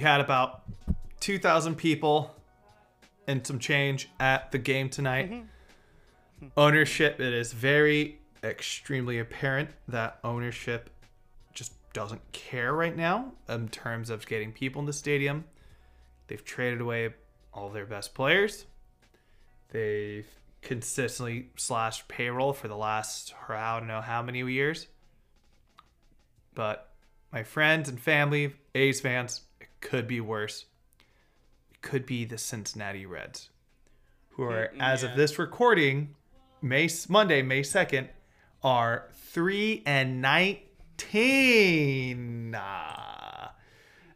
We had about 2,000 people and some change at the game tonight. Mm-hmm. Ownership, it is very extremely apparent that ownership just doesn't care right now in terms of getting people in the stadium. They've traded away all their best players. They've consistently slashed payroll for the last I don't know how many years. But my friends and family, A's fans, could be worse. It could be the Cincinnati Reds, who are, mm, as of this recording, May Monday, May second, are three and nineteen.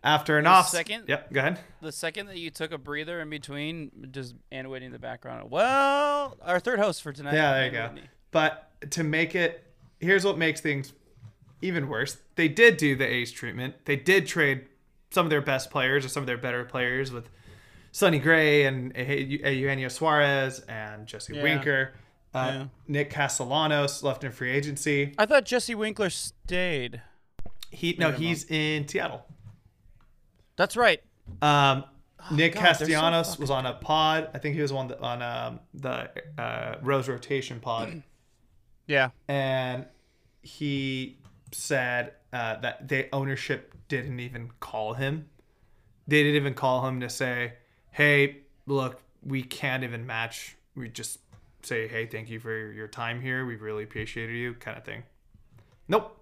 After an The off second- Yep, go ahead. The second that you took a breather in between, just Whitney in the background. Well, our third host for tonight. Yeah, there you go. Whitney. But to make it, here's what makes things even worse. They did do the A's treatment. They did trade some of their best players or some of their better players with Sonny Gray and Eu- Eugenio Suarez and Jesse Yeah. Winker. Uh, Yeah. Nick Castellanos left in free agency. I thought Jesse Winkler stayed. He no, he's in Seattle. That's right. Um, Nick Oh, God, they're so Castellanos was on a pod. I think he was on the on um, the uh, Rose rotation pod. Yeah. and he said uh, that the ownership didn't even call him. They didn't even call him to say, "Hey, look, we can't even match." We just say, "Hey, thank you for your time here. We really appreciated you," kind of thing. Nope.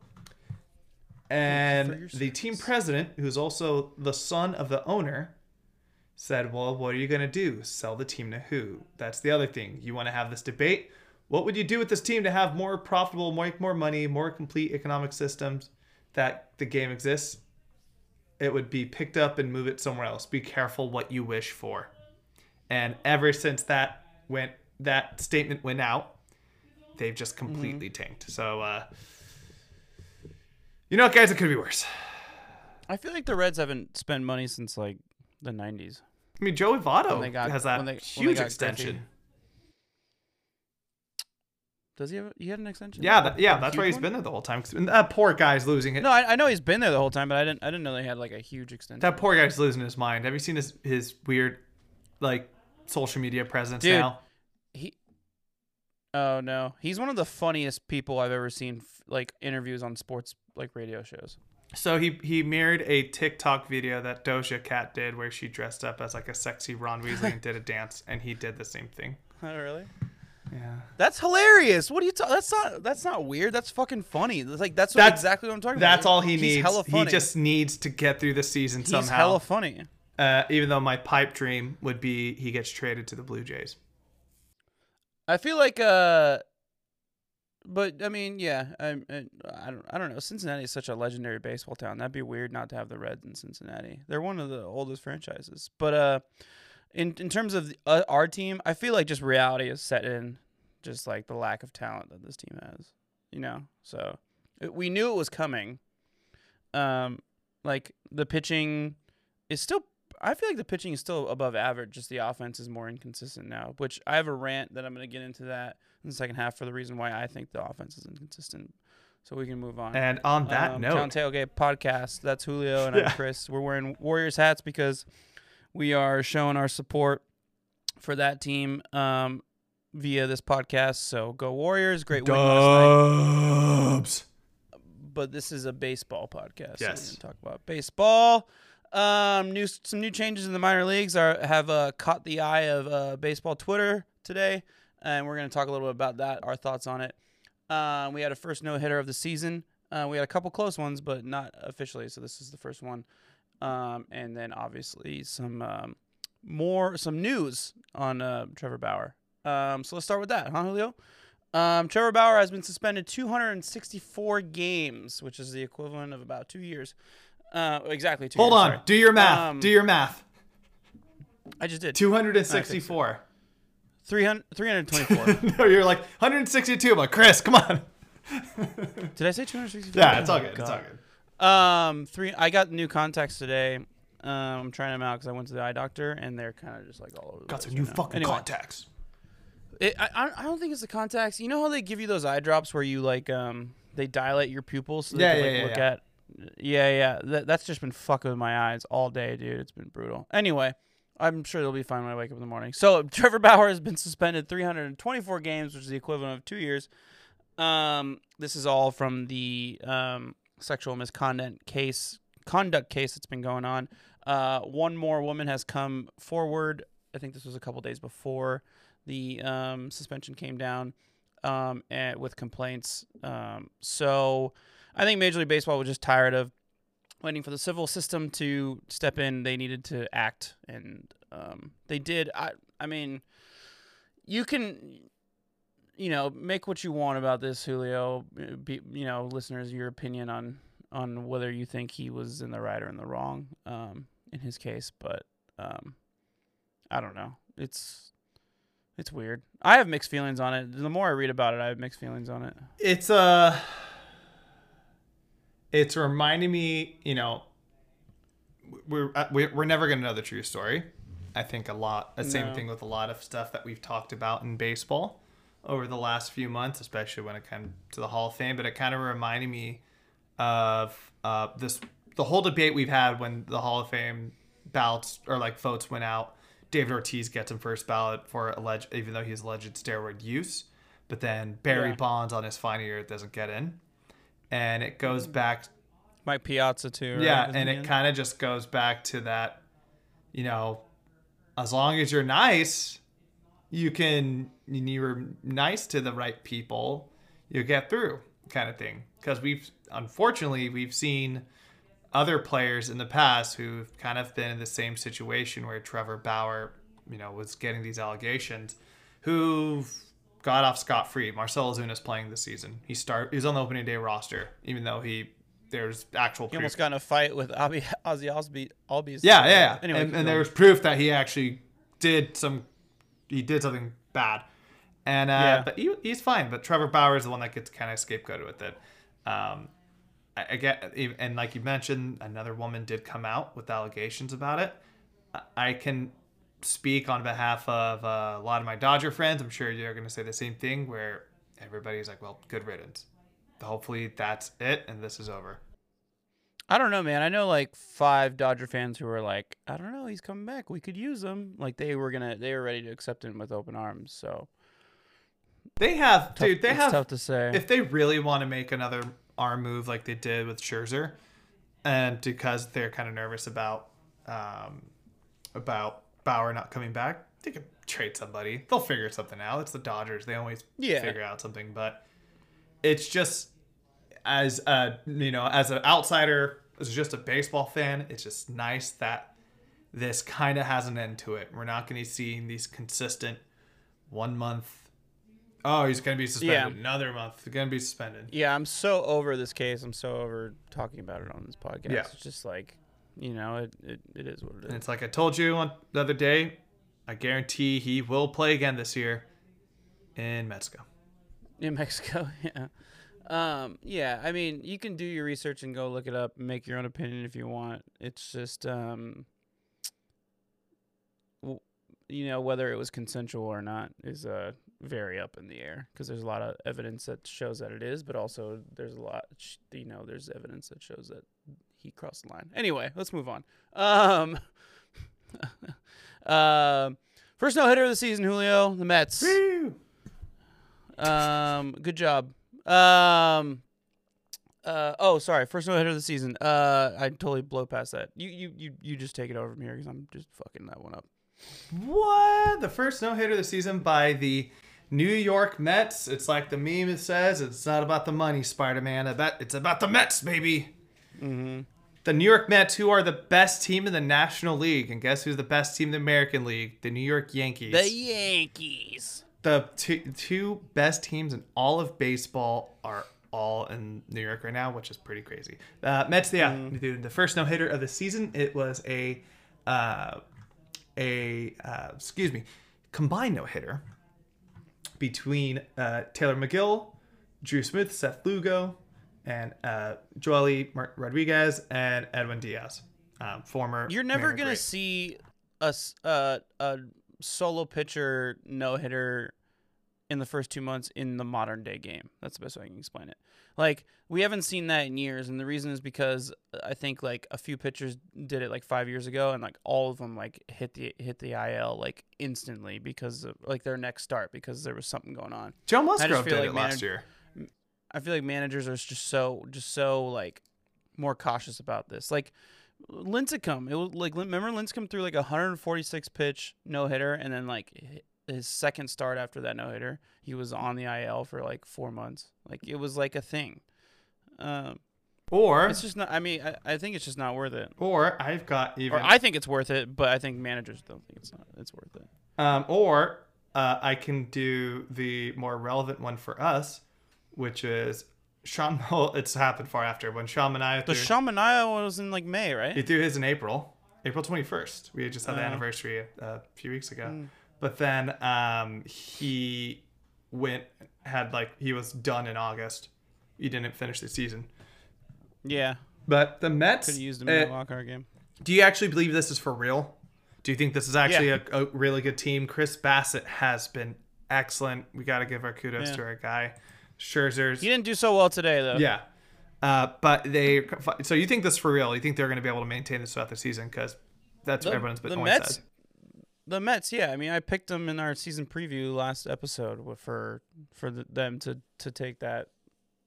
And the team president, who's also the son of the owner, said, Well, what are you going to do? Sell the team to who? That's the other thing. You want to have this debate? What would you do with this team to have more profitable, make more money, more complete economic systems that the game exists? It would be picked up and move it somewhere else. Be careful what you wish for. And ever since that went that statement went out, they've just completely tanked. So uh you know what guys, it could be worse. I feel like the Reds haven't spent money since like the 90s. I mean, Joey Votto got- has that they- huge extension. Griffey. Does he have? He had an extension? Yeah, that, yeah, that's why he's one? been there the whole time. 'cause That poor guy's losing it. No, I, I know he's been there the whole time, but I didn't. I didn't know they had like a huge extension. That poor guy's losing his mind. Have you seen his his weird, like, social media presence Dude. now? he. Oh no, he's one of the funniest people I've ever seen. Like interviews on sports like radio shows. So he he mirrored a TikTok video that Doja Cat did, where she dressed up as like a sexy Ron Weasley and did a dance, and he did the same thing. Oh really? Yeah. That's hilarious. What are you? talking? that's not. That's not weird. That's fucking funny. It's like that's, what, That's- exactly what I'm talking That's about. That's all he He's needs. Hella He just needs to get through the season He's somehow. hella funny. uh, even though my pipe dream would be he gets traded to the Blue Jays. I feel like uh but I mean, yeah, I, I I don't I don't know. Cincinnati is such a legendary baseball town. That'd be weird not to have the Reds in Cincinnati. They're one of the oldest franchises. But uh in in terms of the, uh, our team, I feel like just reality is set in just like the lack of talent that this team has, you know. So it, we knew it was coming. Um like the pitching is still I feel like the pitching is still above average. Just the offense is more inconsistent now. Which I have a rant that I'm going to get into that in the second half for the reason why I think the offense is inconsistent. So we can move on. And on that um, note, Town Tailgate Podcast. That's Julio and I'm Chris. We're wearing Warriors hats because we are showing our support for that team um, via this podcast. So go Warriors! Great win last night Dubs. but this is a baseball podcast. So Yes. gonna talk about baseball. Um, new some new changes in the minor leagues are have uh, caught the eye of uh, baseball Twitter today, and we're gonna talk a little bit about that, our thoughts on it. Um, we had a first no hitter of the season. Uh, we had a couple close ones, but not officially. So this is the first one. Um, and then obviously some um, more some news on uh, Trevor Bauer. Um, so let's start with that, huh, Julio? Um, Trevor Bauer has been suspended 264 games, which is the equivalent of about two years. Uh, exactly two. Hold years, on. sorry. Do your math. Um, Do your math. I just did 264. 300, 324. no, you're like 162. I'm like, Chris, come on. did I say 264? Yeah, it's Oh all my good. It's all good. Um, three. I got new contacts today. Um, I'm trying them out because I went to the eye doctor and they're kind of just like all over. the place. Got some new right fucking Anyway, contacts. It, I I I don't think it's the contacts. You know how they give you those eye drops where you like um they dilate your pupils so they Yeah, can like yeah, look yeah. at. Yeah, yeah. That that's just been fucking with my eyes all day, dude. It's been brutal. Anyway, I'm sure they'll be fine when I wake up in the morning. So Trevor Bauer has been suspended 324 games, which is the equivalent of two years. Um, this is all from the um sexual misconduct case conduct case that's been going on. Uh, one more woman has come forward. I think this was a couple days before the um, suspension came down um, and with complaints. Um, so I think Major League Baseball was just tired of waiting for the civil system to step in. They needed to act, and um, they did. I I mean, you can. You know, make what you want about this, Julio. Be, you know, listeners, your opinion on on whether you think he was in the right or in the wrong um, in his case, but um, I don't know. It's it's weird. I have mixed feelings on it. The more I read about it, I have mixed feelings on it. It's uh it's reminding me, you know, we're uh, we're we're never gonna know the true story. I think a lot. The same thing with a lot of stuff that we've talked about in baseball over the last few months, especially when it came to the Hall of Fame. But it kind of reminded me of uh, this the whole debate we've had when the Hall of Fame ballots or like votes went out. David Ortiz gets him first ballot for alleged, even though he's alleged steroid use. But then Barry Yeah. Bonds on his final year doesn't get in, and it goes back Mike Piazza too. right? yeah, Isn't and it kind of just goes back to that, you know, as long as you're nice, you can, you're nice to the right people, you get through kind of thing. Because we've, unfortunately, we've seen other players in the past who've kind of been in the same situation where Trevor Bauer, you know, was getting these allegations, who've got off scot free. Marcell Ozuna's playing this season. He start he's on the opening day roster, even though he there's actual He proof. almost got in a fight with Abby, Ozzy Osby, Albies. Yeah, yeah, yeah. Anyway, and, and there was proof that he actually did some, he did something bad, and uh, Yeah. but he, he's fine. But Trevor Bauer is the one that gets kind of scapegoated with it. Um, I, I get, and like you mentioned, another woman did come out with allegations about it. I- I can speak on behalf of uh, a lot of my Dodger friends. I'm sure you're going to say the same thing, where everybody's like, "Well, good riddance." Hopefully, that's it, and this is over. I don't know, man. I know like five Dodger fans who were like, I don't know, he's coming back. We could use him. Like they were gonna, they were ready to accept him with open arms. So, They have, tough, dude. They have tough to say. if they really want to make another arm move like they did with Scherzer, and because they're kind of nervous about um, about Bauer not coming back, they could trade somebody. They'll figure something out. It's the Dodgers; they always Yeah. figure out something. But it's just as a you know, as an outsider, as just a baseball fan, it's just nice that this kind of has an end to it. We're not going to see these consistent one month. Oh, he's going to be suspended. Yeah. Another month. He's going to be suspended. yeah, I'm so over this case. I'm so over talking about it on this podcast. Yeah. It's just like, you know, it, it, it is what it And it's like I told you on the other day. I guarantee he will play again this year in Mexico. In Mexico, yeah. Um, yeah, I mean, you can do your research and go look it up and make your own opinion if you want. It's just, um, w- you know, whether it was consensual or not is uh, very up in the air because there's a lot of evidence that shows that it is, but also there's a lot, you know, there's evidence that shows that he crossed the line. Anyway, let's move on. Um, um, first no hitter of the season, Julio, the Mets. Woo! Um, good job. Um, uh, oh, sorry. First no hitter of the season. Uh, I totally blow past that. You, you, you, you just take it over from here because I'm just fucking that one up. What? The first no hitter of the season by the New York Mets. It's like the meme it says. It's not about the money, Spider Man. Bet it's about the Mets, baby. Mm-hmm. The New York Mets, who are the best team in the National League, and guess who's the best team in the American League? The New York Yankees. The Yankees. The two, two best teams in all of baseball are all in New York right now, which is pretty crazy. Uh, Mets, yeah, dude, the first no hitter of the season. It was a, uh, a uh, excuse me, combined no hitter between uh, Tylor Megill, Drew Smith, Seth Lugo, and uh, Joely Rodriguez and Edwin Diaz, um, former. You're never gonna great. see a s- uh, a solo pitcher no hitter in the first two months in the modern day game. That's the best way I can explain it. Like we haven't seen that in years, and the reason is because uh, I think like a few pitchers did it like five years ago, and like all of them like hit the hit the IL like instantly because of like their next start because there was something going on. Joe Musgrove did like it last year. I feel like managers are just so just so like more cautious about this. Like Lincecum, it was like remember Lincecum threw like a 146 pitch no hitter, and then like his second start after that no hitter, he was on the IL for like four months. Like it was like a thing. Um, Or it's just not. I mean, I, I think it's just not worth it. or I've got even Or I think it's worth it, but I think managers don't think it's not. It's worth it. um or uh, I can do the more relevant one for us, which is Sean. Well, it's happened far after when Sean Manaea The threw, Manaea was in like May, right? he threw his in April, April twenty first. We had just had the Oh. anniversary a, a few weeks ago. Mm. But then um, he went had like he was done in August. He didn't finish the season. Yeah, But the Mets. could have used him uh, in the wild game. do you actually believe this is for real? Do you think this is actually a, a really good team? Chris Bassitt has been excellent. We got to give our kudos Yeah. to our guy. Scherzer's. He didn't do so well today though. Yeah. Uh, but they. So you think this is for real? You think they're going to be able to maintain this throughout the season? Because that's what The- everyone's been the Mets- said. The Mets, yeah. I mean, I picked them in our season preview last episode for for the, them to to take that.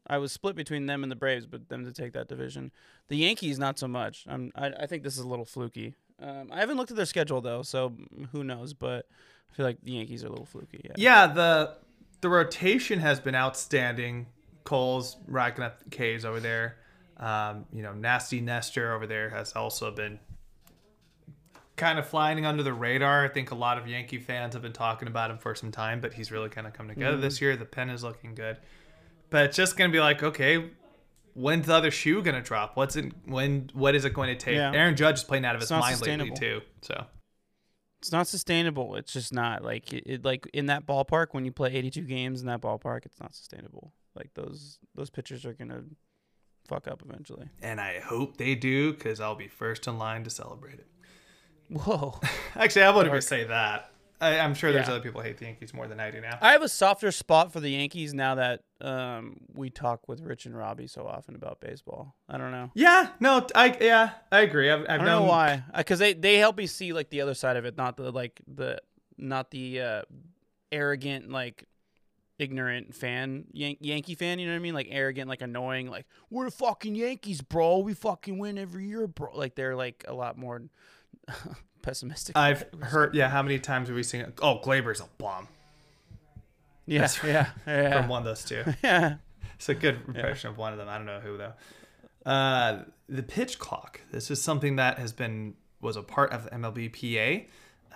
I was split between them and the Braves, but them to take that division. The Yankees, not so much. I'm, I I think this is a little fluky. Um, I haven't looked at their schedule though, so who knows? But I feel like the Yankees are a little fluky. Yeah. Yeah, the the rotation has been outstanding. Cole's racking up the K's over there. Um, you know, Nasty Nestor over there has also been kind of flying under the radar. I think a lot of Yankee fans have been talking about him for some time, but he's really kind of come together this year. The pen is looking good. But it's just gonna be like, okay, when's the other shoe gonna drop? What's it when what is it going to take? Yeah. Aaron Judge is playing out of his It's not mind lately too. So It's not sustainable. It's just not like it, it. Like in that ballpark, when you play 82 games in that ballpark, it's not sustainable. Like those those pitchers are gonna fuck up eventually. and I hope they do because I'll be first in line to celebrate it. Whoa. Actually, I wouldn't even say that. I, I'm sure there's Yeah. other people who hate the Yankees more than I do now. I have a softer spot for the Yankees now that um, we talk with Rich and Robbie so often about baseball. I don't know. yeah, no, I yeah, I agree. I've, I've I don't known know why, because they they help me see like the other side of it, not the like the not the uh, arrogant like ignorant fan Yan- Yankee fan. You know what I mean? Like arrogant, like annoying, like we're the fucking Yankees, bro. We fucking win every year, bro. Like they're like a lot more pessimistic. I've heard. Yeah, how many times have we seen? It? Oh, Gleyber's a bomb yeah, yeah, yeah, from one of those two. yeah. It's a good impression of one of them. I don't know who though. Uh, the pitch clock. This is something that has been was a part of the MLBPA.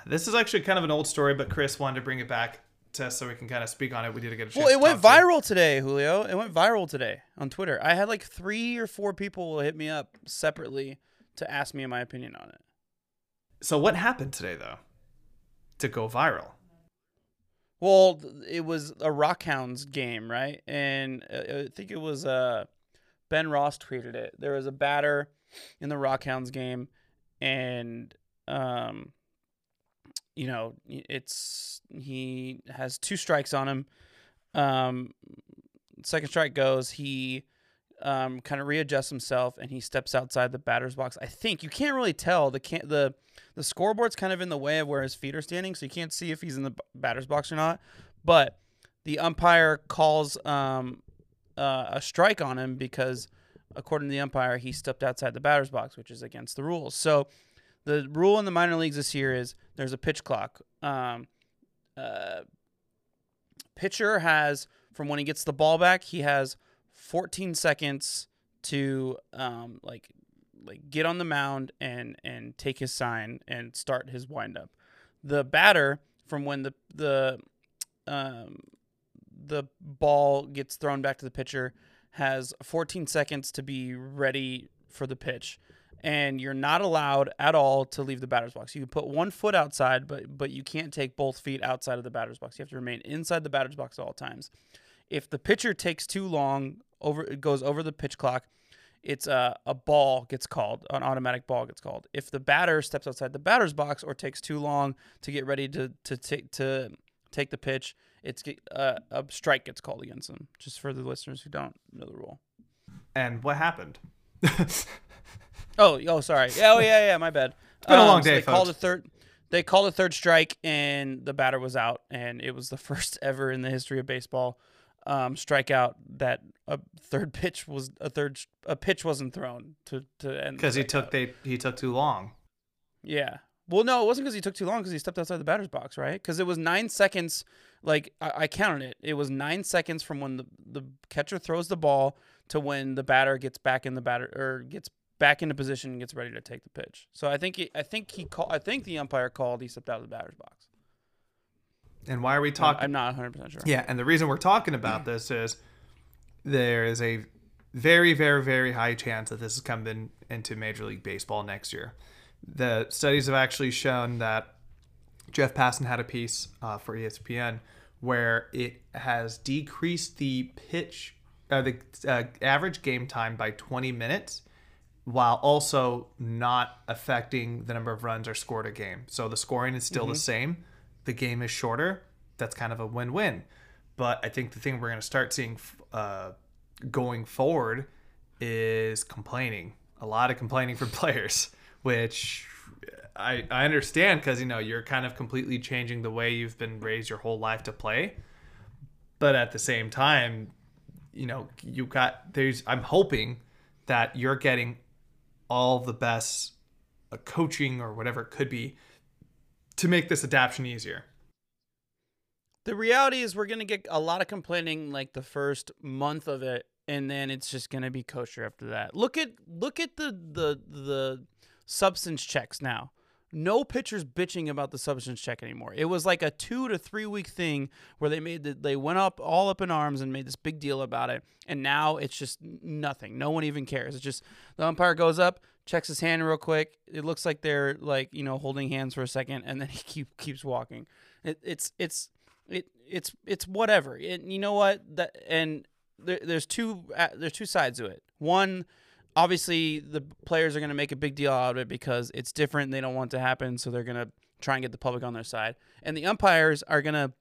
This is actually kind of an old story, but Chris wanted to bring it back to us so we can kind of speak on it. We did get a chance. Well, it went talk to viral today, Julio. It went viral today on Twitter. I had like three or four people hit me up separately to ask me my opinion on it. So what happened today though? To go viral. Well, it was a Rockhounds game, right? And uh, I think it was uh, Ben Ross tweeted it. There was a batter in the Rockhounds game, and um, you know, it's he has two strikes on him. Um, second strike goes, he um, kind of readjusts himself and he steps outside the batter's box. I think you can't really tell the can the the scoreboard's kind of in the way of where his feet are standing, so you can't see if he's in the batter's box or not. But the umpire calls um, uh, a strike on him because, according to the umpire, he stepped outside the batter's box, which is against the rules. So the rule in the minor leagues this year is there's a pitch clock. Um, uh, pitcher has from when he gets the ball back, he has 14 seconds to um, like like get on the mound and and take his sign and start his windup. The batter from when the the um, the ball gets thrown back to the pitcher has 14 seconds to be ready for the pitch and you're not allowed at all to leave the batter's box. You can put one foot outside, but but you can't take both feet outside of the batter's box. You have to remain inside the batter's box at all times. If the pitcher takes too long, over it goes over the pitch clock. It's a, a ball gets called, an automatic ball gets called. If the batter steps outside the batter's box or takes too long to get ready to to take to take the pitch, it's uh, a strike gets called against them. Just for the listeners who don't know the rule. And what happened? oh, oh, sorry. Yeah, oh, yeah, yeah. My bad. It's been a long Um, so day, they called a third. They called a third strike, and the batter was out, and it was the first ever in the history of baseball um, strikeout that a third pitch was a third a pitch wasn't thrown to to end Because he took they he took too long. Yeah. Well, no, it wasn't because he took too long. Because he stepped outside the batter's box, right? Because it was nine seconds. Like I, I counted it. It was nine seconds from when the the catcher throws the ball to when the batter gets back in the batter or gets back into position and gets ready to take the pitch. So I think he, I think he called. I think the umpire called. He stepped out of the batter's box. And why are we talking? I'm not 100 percent sure. Yeah, and the reason we're talking about this is there is a very, very, very high chance that this is coming into Major League Baseball next year. The studies have actually shown that Jeff Passan had a piece uh, for ESPN where it has decreased the pitch, uh, the uh, average game time by 20 minutes, while also not affecting the number of runs are scored a game. So the scoring is still the same. The game is shorter. That's kind of a win-win. But I think the thing we're going to start seeing uh, going forward is complaining. A lot of complaining from players, which I, I understand because you know you're kind of completely changing the way you've been raised your whole life to play. But at the same time, you know you got there's. I'm hoping that you're getting all the best uh, coaching or whatever it could be to make this adaptation easier. The reality is we're gonna get a lot of complaining like the first month of it, and then it's just gonna be kosher after that. Look at look at the the the substance checks now. No pitchers bitching about the substance check anymore. It was like a two to three week thing where they made the, they went up all up in arms and made this big deal about it, and now it's just nothing. No one even cares. It's just the umpire goes up, checks his hand real quick. It looks like they're like you know holding hands for a second, and then he keep keeps walking. It, it's it's it it's it's whatever. It, you know what that and there, there's two uh, there's two sides to it. One, obviously the players are going to make a big deal out of it because it's different. They don't want it to happen, so they're going to try and get the public on their side. And the umpires are going to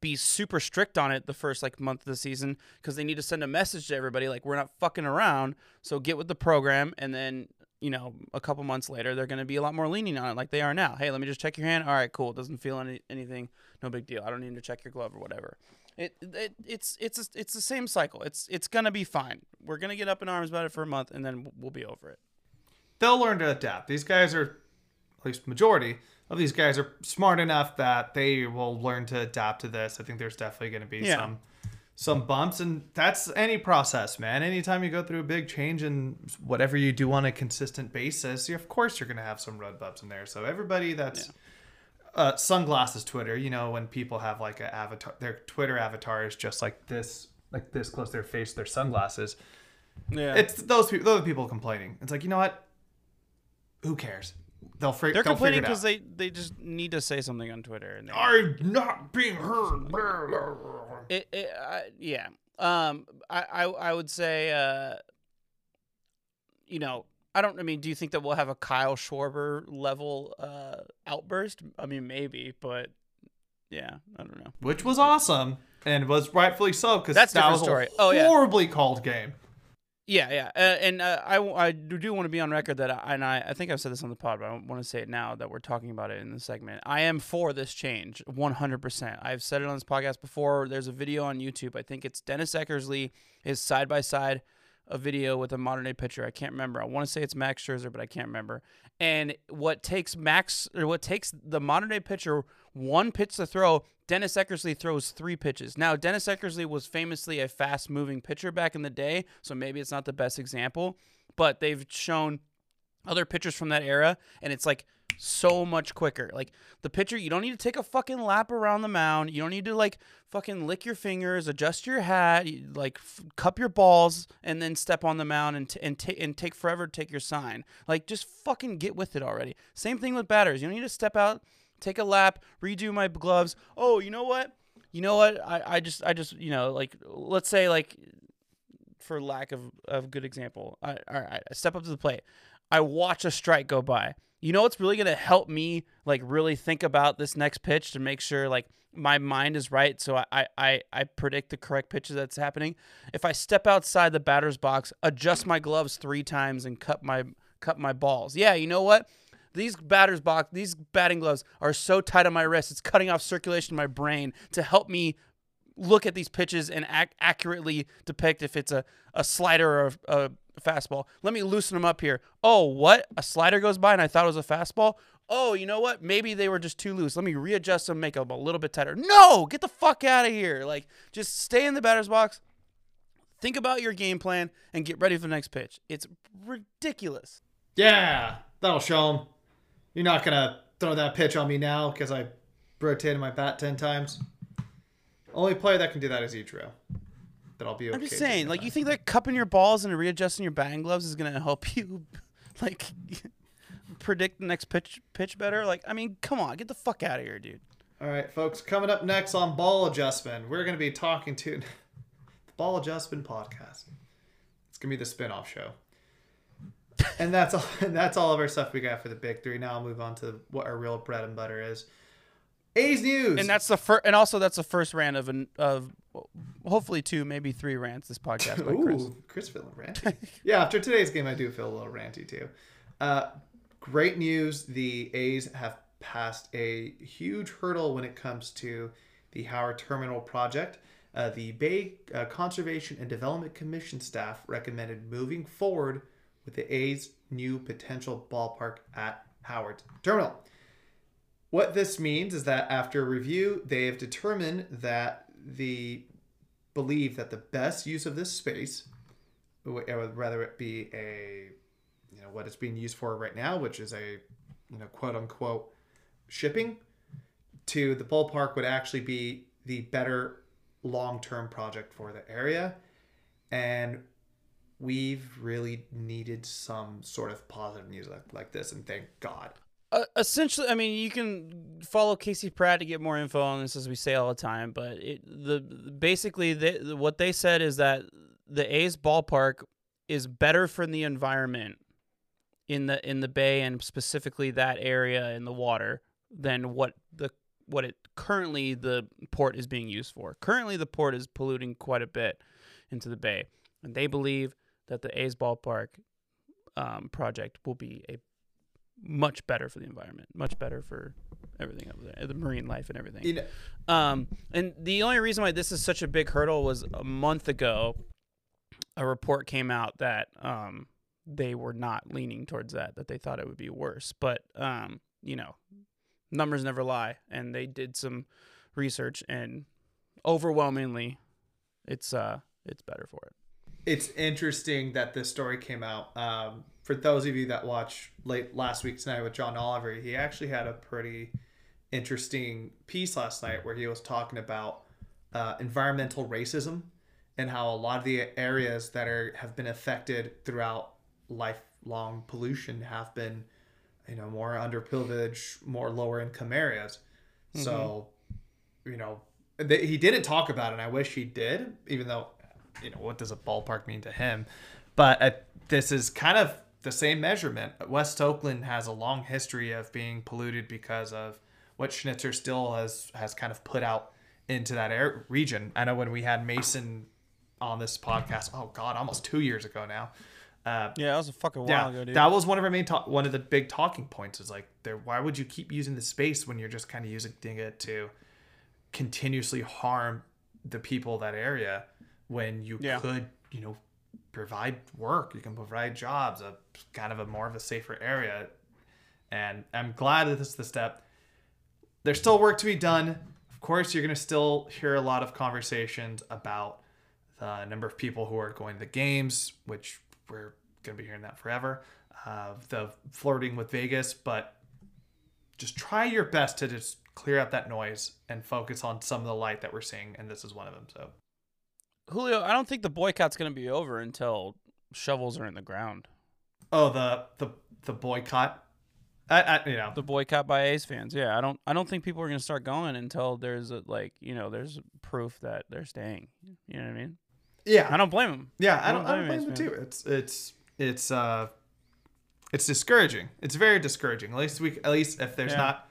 be super strict on it the first like month of the season because they need to send a message to everybody like we're not fucking around. So get with the program, and then you know a couple months later they're going to be a lot more lenient on it like they are now. Hey, let me just check your hand. All right, cool. It doesn't feel any, anything. No big deal. I don't need to check your glove or whatever. It, it it's it's a, it's the same cycle. It's it's gonna be fine. We're gonna get up in arms about it for a month, and then we'll be over it. they'll learn to adapt. These guys are, at least majority of these guys are smart enough that they will learn to adapt to this. I think there's definitely going to be Yeah. some some bumps, and that's any process, man. Anytime you go through a big change in whatever you do on a consistent basis, you, of course you're going to have some road bumps in there. So everybody that's uh, sunglasses Twitter, you know, when people have like a avatar, their Twitter avatar is just like this, like this close to their face, their sunglasses. Yeah, It's those people. Those people complaining. It's like you know what? Who cares? They'll, fig- they're they'll complaining because they they just need to say something on Twitter, and they, out. I'm not being heard. it, it I, yeah. Um, I, I I would say, uh, you know, I don't. I mean, do you think that we'll have a Kyle Schwarber level uh outburst? I mean, maybe, but yeah, I don't know. Which was awesome and was rightfully so because That's a that different was story. a Oh, yeah. horribly called game. Yeah, yeah, uh, and uh, I, I do want to be on record that I, and I, I think I've said this on the pod, but I want to say it now that we're talking about it in the segment. I am for this change, 100%. I've said it on this podcast before. There's a video on YouTube. I think it's Dennis Eckersley is side by side a video with a modern day pitcher. I can't remember. I want to say it's Max Scherzer, but I can't remember. And what takes Max or what takes the modern day pitcher one pitch to throw, Dennis Eckersley throws three pitches. Now, Dennis Eckersley was famously a fast moving pitcher back in the day, so maybe it's not the best example, but they've shown other pitchers from that era, and it's like so much quicker. Like the pitcher, you don't need to take a fucking lap around the mound. You don't need to like fucking lick your fingers, adjust your hat, like f- cup your balls, and then step on the mound and t- and, ta- and take forever to take your sign. Like just fucking get with it already. Same thing with batters. You don't need to step out, take a lap, redo my gloves. Oh, you know what? You know what? I, I just I just you know like let's say like for lack of of good example, I, all right, I step up to the plate. I watch a strike go by. You know what's really gonna help me like really think about this next pitch to make sure like my mind is right, so I, I I predict the correct pitches that's happening. If I step outside the batter's box, adjust my gloves three times, and cut my cut my balls, yeah, you know what? These batters box, these batting gloves are so tight on my wrist. It's cutting off circulation in my brain to help me look at these pitches and ac- accurately depict if it's a, a slider or a, a fastball. Let me loosen them up here. Oh, what? A slider goes by and I thought it was a fastball? Oh, you know what? Maybe they were just too loose. Let me readjust them, make them a little bit tighter. No, get the fuck out of here. Like, just stay in the batter's box. Think about your game plan and get ready for the next pitch. It's ridiculous. Yeah, that'll show him. You're not gonna throw that pitch on me now because I rotated my bat ten times. Only player that can do that is Ichiro. That I'll be okay. I'm just saying, like, you think that cupping your balls and readjusting your batting gloves is gonna help you, like, predict the next pitch pitch better? Like, I mean, come on, get the fuck out of here, dude. All right, folks. Coming up next on Ball Adjustment, we're gonna be talking to the Ball Adjustment podcast. It's gonna be the spin-off show. and that's all. And That's all of our stuff we got for the big three. Now I'll move on to what our real bread and butter is. A's news. And that's the first, and also that's the first rant of an of hopefully two, maybe three rants this podcast by Chris. Chris feeling ranty. yeah, after today's game, I do feel a little ranty too. Uh, great news: the A's have passed a huge hurdle when it comes to the Howard Terminal project. Uh, the Bay uh, Conservation and Development Commission staff recommended moving forward with the A's new potential ballpark at Howard Terminal. What this means is that after review, they have determined that the believe that the best use of this space, whether it be a, you know, what it's being used for right now, which is a, you know, quote unquote shipping, to the ballpark would actually be the better long term project for the area. And we've really needed some sort of positive news like, like this, and thank God. Uh, essentially, I mean, you can follow Casey Pratt to get more info on this, as we say all the time. But it, the basically, they, what they said is that the A's ballpark is better for the environment in the in the bay and specifically that area in the water than what the what it currently the port is being used for. Currently, the port is polluting quite a bit into the bay, and they believe that the A's ballpark um, project will be a much better for the environment, much better for everything up there, the marine life and everything. You know, Um, and the only reason why this is such a big hurdle was a month ago, a report came out that um, they were not leaning towards that, that they thought it would be worse. But, um, you know, numbers never lie. And they did some research, and overwhelmingly, it's uh, it's better for it. It's interesting that this story came out. Um, for those of you that watched late last week's night with John Oliver, he actually had a pretty interesting piece last night where he was talking about uh, environmental racism and how a lot of the areas that are have been affected throughout lifelong pollution have been, you know, more underprivileged, more lower income areas. So, you know, th- he didn't talk about it. and I wish he did, even though, you know, what does a ballpark mean to him? But uh, this is kind of the same measurement. West Oakland has a long history of being polluted because of what Schnitzer still has has kind of put out into that air region. I know when we had Mason on this podcast, oh god, almost two years ago now. Uh, Yeah, that was a fucking while yeah, ago, dude. that was one of our main ta- one of the big talking points. Is like, there. Why would you keep using the space when you're just kind of using it to continuously harm the people of that area when you Yeah. could, you know, provide work, you can provide jobs, a kind of a more of a safer area. And I'm glad that this is the step. There's still work to be done. Of course, you're going to still hear a lot of conversations about the number of people who are going to the games, which we're going to be hearing that forever. Uh, the flirting with Vegas, but just try your best to just clear out that noise and focus on some of the light that we're seeing, and this is one of them. So Julio, I don't think the boycott's going to be over until shovels are in the ground. Oh, the the the boycott. I, I you know The boycott by A's fans. Yeah, I don't I don't think people are going to start going until there's a, like, you know, there's proof that they're staying. You know what I mean? yeah I don't blame them. yeah I I don't I don't blame blame them too. It's it's it's uh it's discouraging. It's very discouraging. At least we at least if there's Yeah. not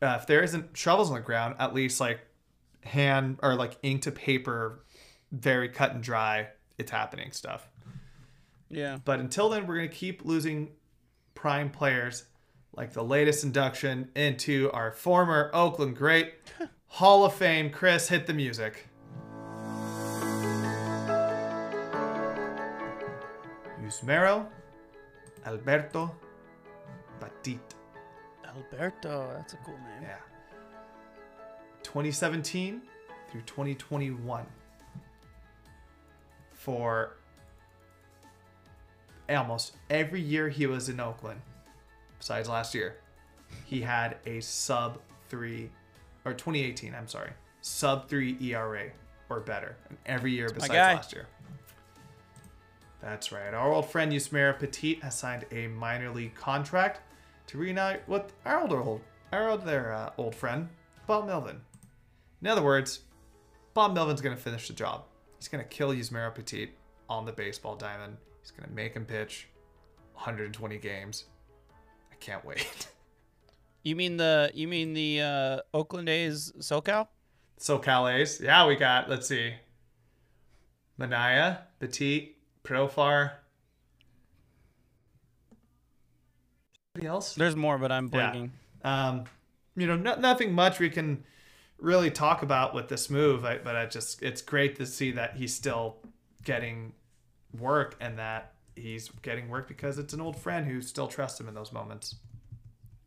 uh, if there isn't shovels on the ground, at least like hand or like ink to paper, very cut and dry. It's happening stuff. Yeah. But until then, we're gonna keep losing prime players, like the latest induction into our former Oakland great Hall of Fame. Chris, hit the music. Yusmeiro Alberto Petit. Alberto, that's a cool name. Yeah. 2017 through 2021 for almost every year he was in Oakland, besides last year, he had a sub three, or 2018, I'm sorry, sub three ERA or better, and every year besides last year. That's right. Our old friend Yusmeiro Petit has signed a minor league contract to reunite with our older old, our older uh, old friend Bob Melvin. In other words, Bob Melvin's gonna finish the job. He's gonna kill Yusmeiro Petit on the baseball diamond. He's gonna make him pitch 120 games. I can't wait. You mean the you mean the uh, Oakland A's SoCal? SoCal A's. Yeah, we got. Let's see. Manaea, Petit, Profar. Anybody else? There's more, but I'm blanking. Yeah. Um, you know, no, nothing much we can really talk about with this move, I, but I just it's great to see that he's still getting work and that he's getting work because it's an old friend who still trusts him in those moments.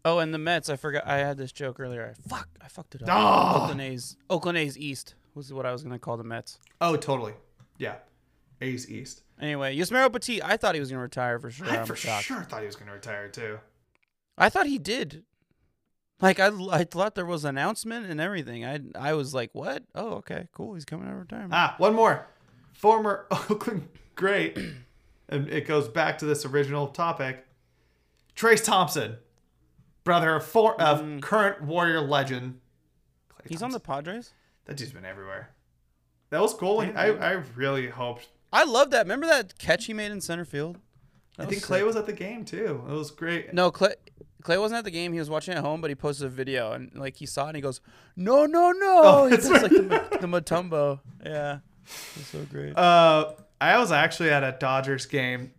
Oh, and the Mets. I forgot. I had this joke earlier. I fuck. I fucked it up. Ah! Oakland A's. Oakland A's East was what I was gonna call the Mets. Oh, totally. Yeah. A's East. Anyway, Yusmeiro Petit. I thought he was gonna retire for sure. I I'm for shocked. sure thought he was going to retire too. I thought he did. Like I, I thought there was an announcement and everything. I, I was like, what? Oh, okay, cool. He's coming out of retirement. Ah, one more. Former Oakland great, and it goes back to this original topic. Trayce Thompson, brother of, for, of current Warrior legend. Klay Mm. He's on the Padres. That dude's been everywhere. That was cool. I, I really hoped. I love that. Remember that catch he made in center field? I think Klay sick. was at the game too. It was great. No, Klay. Klay wasn't at the game. He was watching at home, but he posted a video and like he saw it and he goes, "No, no, no!" Oh, that's does like the, the Mutombo. Yeah, it's so great. Uh, I was actually at a Dodgers game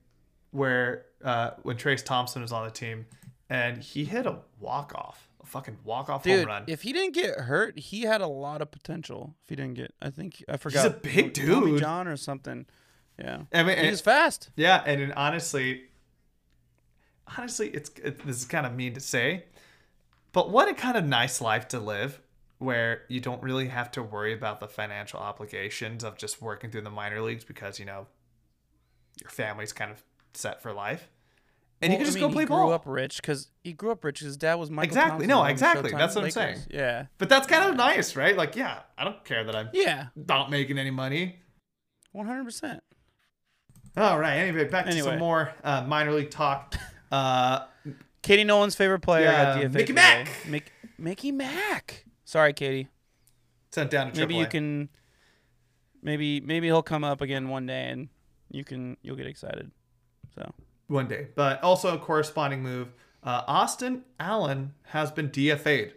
where uh, when Trayce Thompson was on the team, and he hit a walk off, a fucking walk off home Dude, run. if he didn't get hurt, he had a lot of potential. If he didn't get, I think I forgot. He's a big Tommy dude. John or something. Yeah, I mean, he's fast. Yeah, and then honestly, honestly, it's it, this is kind of mean to say, but what a kind of nice life to live, where you don't really have to worry about the financial obligations of just working through the minor leagues because you know your family's kind of set for life, and you Well, can I just mean, go play he ball. grew up rich because he grew up rich. His dad was Mychal. Exactly. Thompson No, exactly. That's what I'm saying. Yeah. But that's kind of nice, right? Like, yeah, I don't care that I'm Yeah. not making any money. One hundred percent. All right. Anyway, back to some more uh, minor league talk. Uh, Katie Nolan's favorite player Yeah, at DFA. Mickey today. Mack. Mick, Mickey Mack. Sorry, Katie. sent down to Maybe you can. Maybe maybe he'll come up again one day and you can you'll get excited. So one day. But also a corresponding move. Uh, Austin Allen has been DFA'd.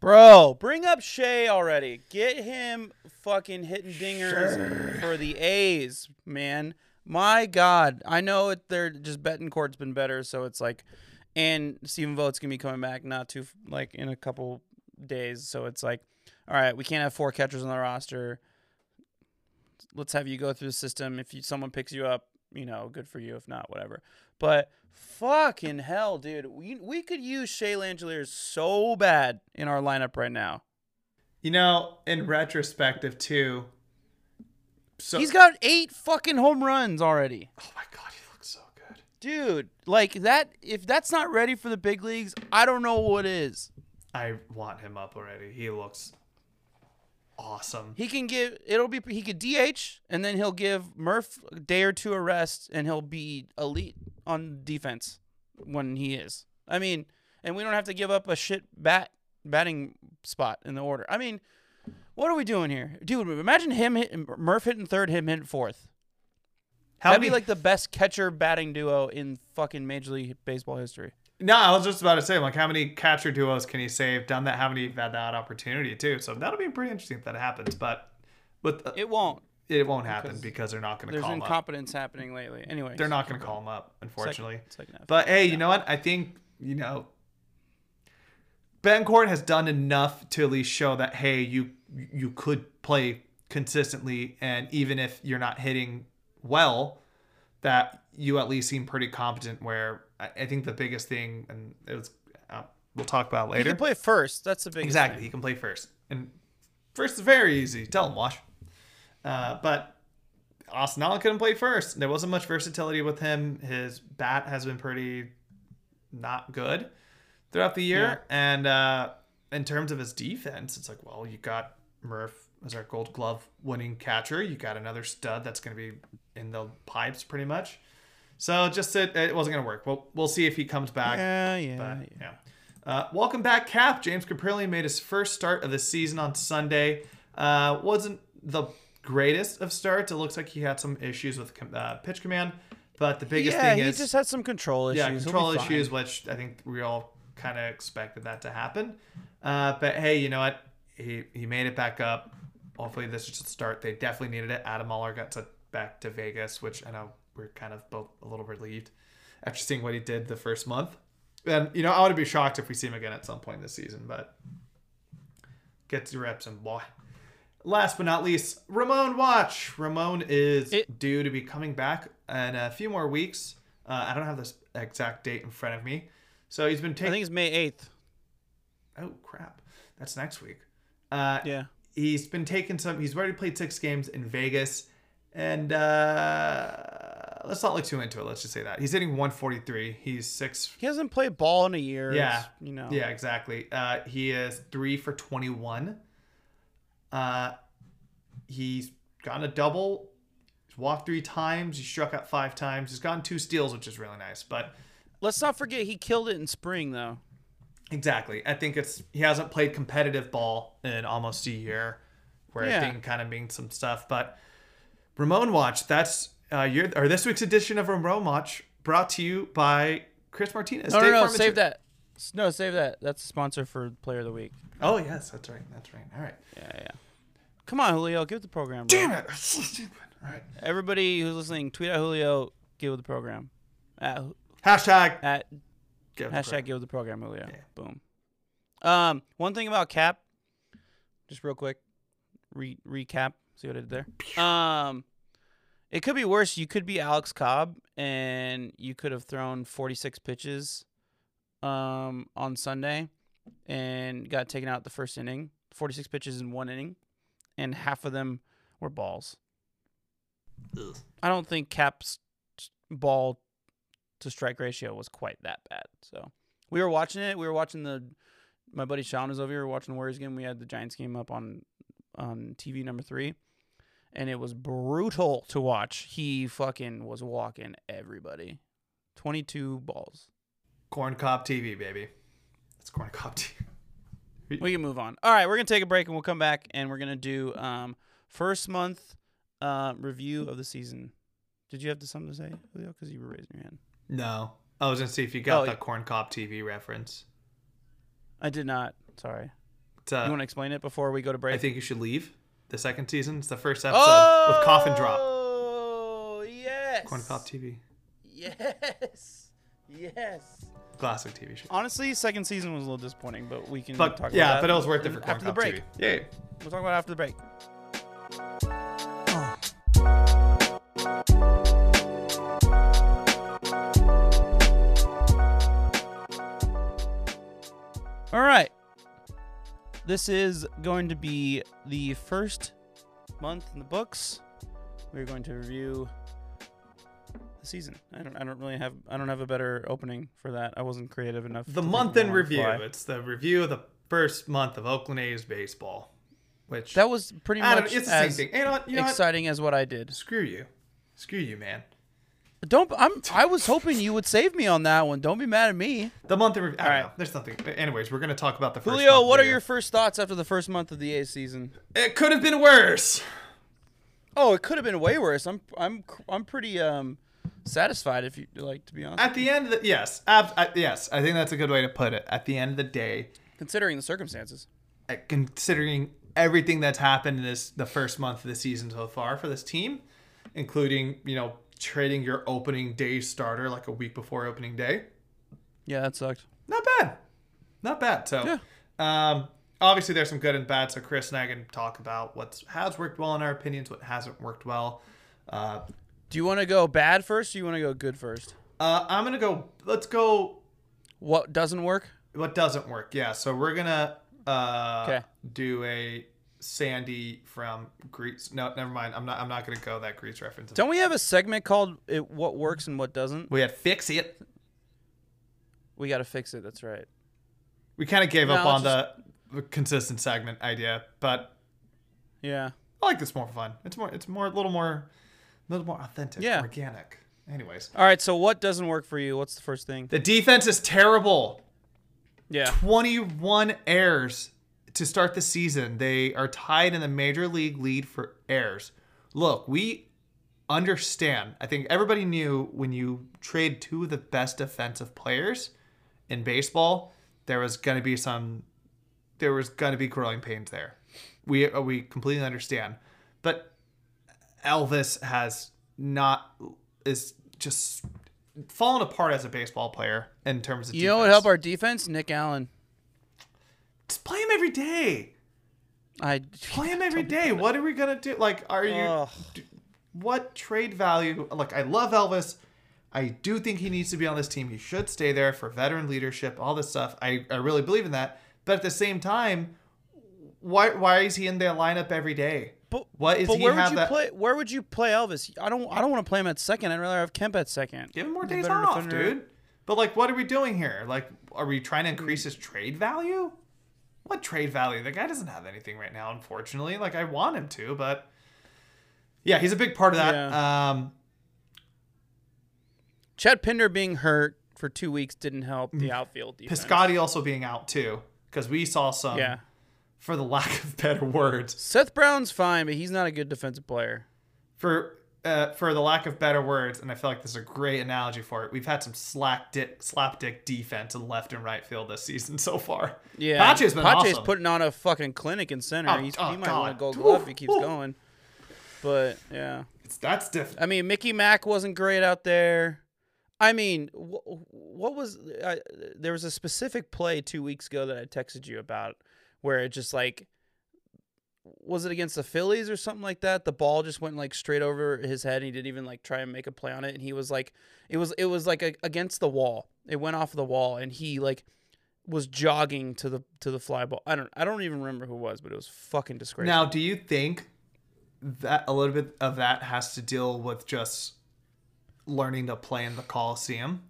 Bro, bring up Shea already. Get him fucking hitting dingers for the A's, man. My God, I know it, they're just Bethancourt's been better, so it's like, and Stephen Vogt's gonna be coming back not too like in a couple days, so it's like, all right, we can't have four catchers on the roster. Let's have you go through the system. If you, someone picks you up, you know, good for you. If not, whatever. But fucking hell, dude, we we could use Shea Langeliers so bad in our lineup right now. You know, in retrospective too. So He's got eight fucking home runs already. Oh my god, he looks so good. Dude, like that if that's not ready for the big leagues, I don't know what is. I want him up already. He looks awesome. He can give it'll be he could DH and then he'll give Murph a day or two a rest and he'll be elite on defense when he is. I mean, and we don't have to give up a shit bat batting spot in the order. I mean, what are we doing here? Dude, imagine him Murph hitting third, him hitting fourth. How That'd many be like the best catcher batting duo in fucking Major League Baseball history. No, I was just about to say, like, how many catcher duos can he save? Done that? How many have had that opportunity too? So that'll be pretty interesting if that happens. But with uh, It won't. it won't happen because because they're not going to There's call him up. incompetence happening lately. Anyway, They're not going to call him up, unfortunately. Second, second half. But hey, you know what? I think you know Bencourt has done enough to at least show that hey, you you could play consistently, and even if you're not hitting well, that you at least seem pretty competent. Where I, think the biggest thing, and it was, uh, we'll talk about later. can play first. That's the big Exactly, You can play first, and first is very easy. Tell him, Wash. Uh, but Austin Allen couldn't play first. There wasn't much versatility with him. His bat has been pretty not good throughout the year, and uh, in terms of his defense, it's like, well, you got Murph as our Gold Glove winning catcher. You got another stud that's going to be in the pipes pretty much. So just it, it wasn't going to work. Well, we'll see if he comes back. Yeah, yeah. But yeah. yeah. Uh, welcome back, Cap. James Kaprielian made his first start of the season on Sunday. Uh, wasn't the greatest of starts. It looks like he had some issues with com- uh, pitch command, but the biggest yeah, thing is. he just had some control issues. yeah, control fine. issues, which I think we all kind of expected that to happen. Uh, but hey, you know what? He he made it back up. Hopefully, this is just a start. They definitely needed it. Adam Oller got sent back to Vegas, which I know we're kind of both a little relieved after seeing what he did the first month. And you know, I would be shocked if we see him again at some point this season. But get to reps and boy. Last but not least, Ramon Watch. Ramon is It- due to be coming back in a few more weeks. Uh, I don't have this exact date in front of me. So he's been I think it's May eighth. Oh crap, that's next week. Uh, Yeah. He's been taking some. He's already played six games in Vegas, and uh, let's not look too into it. Let's just say that he's hitting 143. He's six. He hasn't played ball in a year. Yeah. You know. Yeah, exactly. Uh, he is three for 21. Uh, he's gotten a double. He's walked three times. He struck out five times. He's gotten two steals, which is really nice. But Let's not forget he killed it in spring though. Exactly. I think it's he hasn't played competitive ball in almost a year, where I think kind of means some stuff. But Ramon Watch, that's uh, your or this week's edition of Ramon Watch, brought to you by Chris Martinez. No, no, State no. Save that. No, save that. That's a sponsor for Player of the Week. Oh yes, that's right. That's right. All right. Yeah, yeah. Come on, Julio, give the program. Bro. Damn it! That's so stupid. All right. Everybody who's listening, tweet at Julio, give the program. At, Hashtag. at Give hashtag give the program, Julio. Yeah. Boom. Um, one thing about Cap, just real quick, re- recap. See what I did there? Um, it could be worse. You could be Alex Cobb, and you could have thrown 46 pitches, um, on Sunday, and got taken out the first inning. 46 pitches in one inning, and half of them were balls. Ugh. I don't think Cap's ball to strike ratio was quite that bad. So we were watching it. We were watching the. My buddy Sean was over here watching the Warriors game. We had the Giants game up on on TV number three, and it was brutal to watch. He fucking was walking everybody. Twenty two balls. Corn Cob TV, baby. It's Corn Cob TV. We can move on. All right, we're gonna take a break and we'll come back and we're gonna do um first month uh, review of the season. Did you have something to say, Julio? Because you were raising your hand. No, I was gonna see if you got Oh, the Corn Cob TV reference. I did not. Sorry. Uh, You want to explain it before we go to break? I think you should leave the second season. It's the first episode with Coffin Flop. Oh yes. Corn Cob TV, Yes. Yes. classic TV show. Honestly, second season was a little disappointing, but we can But talk yeah, about that Yeah, but it was worth it for Corn after the break. TV. Yeah. We'll talk about it after the break. All right. This is going to be the first month in the books. We're going to review the season. I don't I don't really have I don't have a better opening for that. I wasn't creative enough. The month in review. fly. It's the review of the first month of Oakland A's baseball, which That was pretty I much it's the same as thing. You know know what? exciting as what I did. Screw you. Screw you, man. Don't I'm I was hoping you would save me on that one. Don't be mad at me. The month in review. I All right. know. There's nothing. Anyways, we're gonna talk about the first. Julio, month what are your first thoughts after the first month of the A season? It could have been worse. Oh, it could have been way worse. I'm I'm I'm pretty um satisfied if you like to be honest. At the end of the yes, ab, uh, yes, I think that's a good way to put it. At the end of the day, considering the circumstances. uh, considering everything that's happened in this the first month of the season so far for this team, including you know trading your opening day starter like a week before opening day, Yeah, that sucked. not bad, not bad. So, um, obviously there's some good and bad. So Chris and I can talk about what has worked well in our opinions, what hasn't worked well. Uh, Do you want to go bad first or you want to go good first? uh, I'm gonna go. Let's go. What doesn't work? What doesn't work? Yeah. So we're gonna uh, 'Kay. do a Sandy from Greece. No, never mind. I'm not. I'm not gonna go that Greece reference. Don't we have a segment called it, "What Works and What Doesn't"? We had fix it. We got to fix it. That's right. We kind of gave No, up on the, the consistent segment idea, but Yeah. I like this more fun. It's more. It's more a little more, a little more authentic, Yeah. organic. Anyways, All right. So what doesn't work for you? What's the first thing? the defense is terrible. Yeah. 21 errors to start the season. They are tied in the major league lead for errors. Look, we understand. I think everybody knew when you trade two of the best defensive players in baseball, there was going to be some there was going to be growing pains there. We uh, we completely understand. But Elvis has not is just fallen apart as a baseball player in terms of You know what defense. help our defense? Nick Allen. Just play him every day. I Play him every day. What are we gonna do? Like, are you? Ugh. What trade value? Like, I love Elvis. I do think he needs to be on this team. He should stay there for veteran leadership, all this stuff. I, I really believe in that. But at the same time, why why is he in the lineup every day? But, What is but he where would you that- play? Where would you play Elvis? I don't. I don't want to play him at second. I'd rather have Kemp at second. Give him more days off, defender. dude. But like, what are we doing here? Like, are we trying to increase mm. his trade value? What trade value? The guy doesn't have anything right now, unfortunately. Like, I want him to, but yeah, he's a big part of that. Um, Chad Pinder being hurt for two weeks didn't help the outfield defense. Piscotti also being out too, because we saw some, Yeah. for the lack of better words, Seth Brown's fine, but he's not a good defensive player. for uh, for the lack of better words, and I feel like this is a great analogy for it. We've had some slack dick, slapdick defense in left and right field this season so far. Yeah, Pache's been Pache's awesome. putting on a fucking clinic in center. Oh, He's, oh, he might want a God. Gold Glove if he keeps oof. going. But yeah, It's, that's different. I mean, Mickey Mack wasn't great out there. I mean, wh- what was I, there was a specific play two weeks ago that I texted you about where it just like was it against the Phillies or something like that? The ball just went like straight over his head. And he didn't even like try and make a play on it, and he was like, it was it was like a, against the wall. It went off the wall, and he like was jogging to the to the fly ball. I don't I don't even remember who it was, but it was fucking disgraceful. Now, do you think that a little bit of that has to deal with just learning to play in the Coliseum,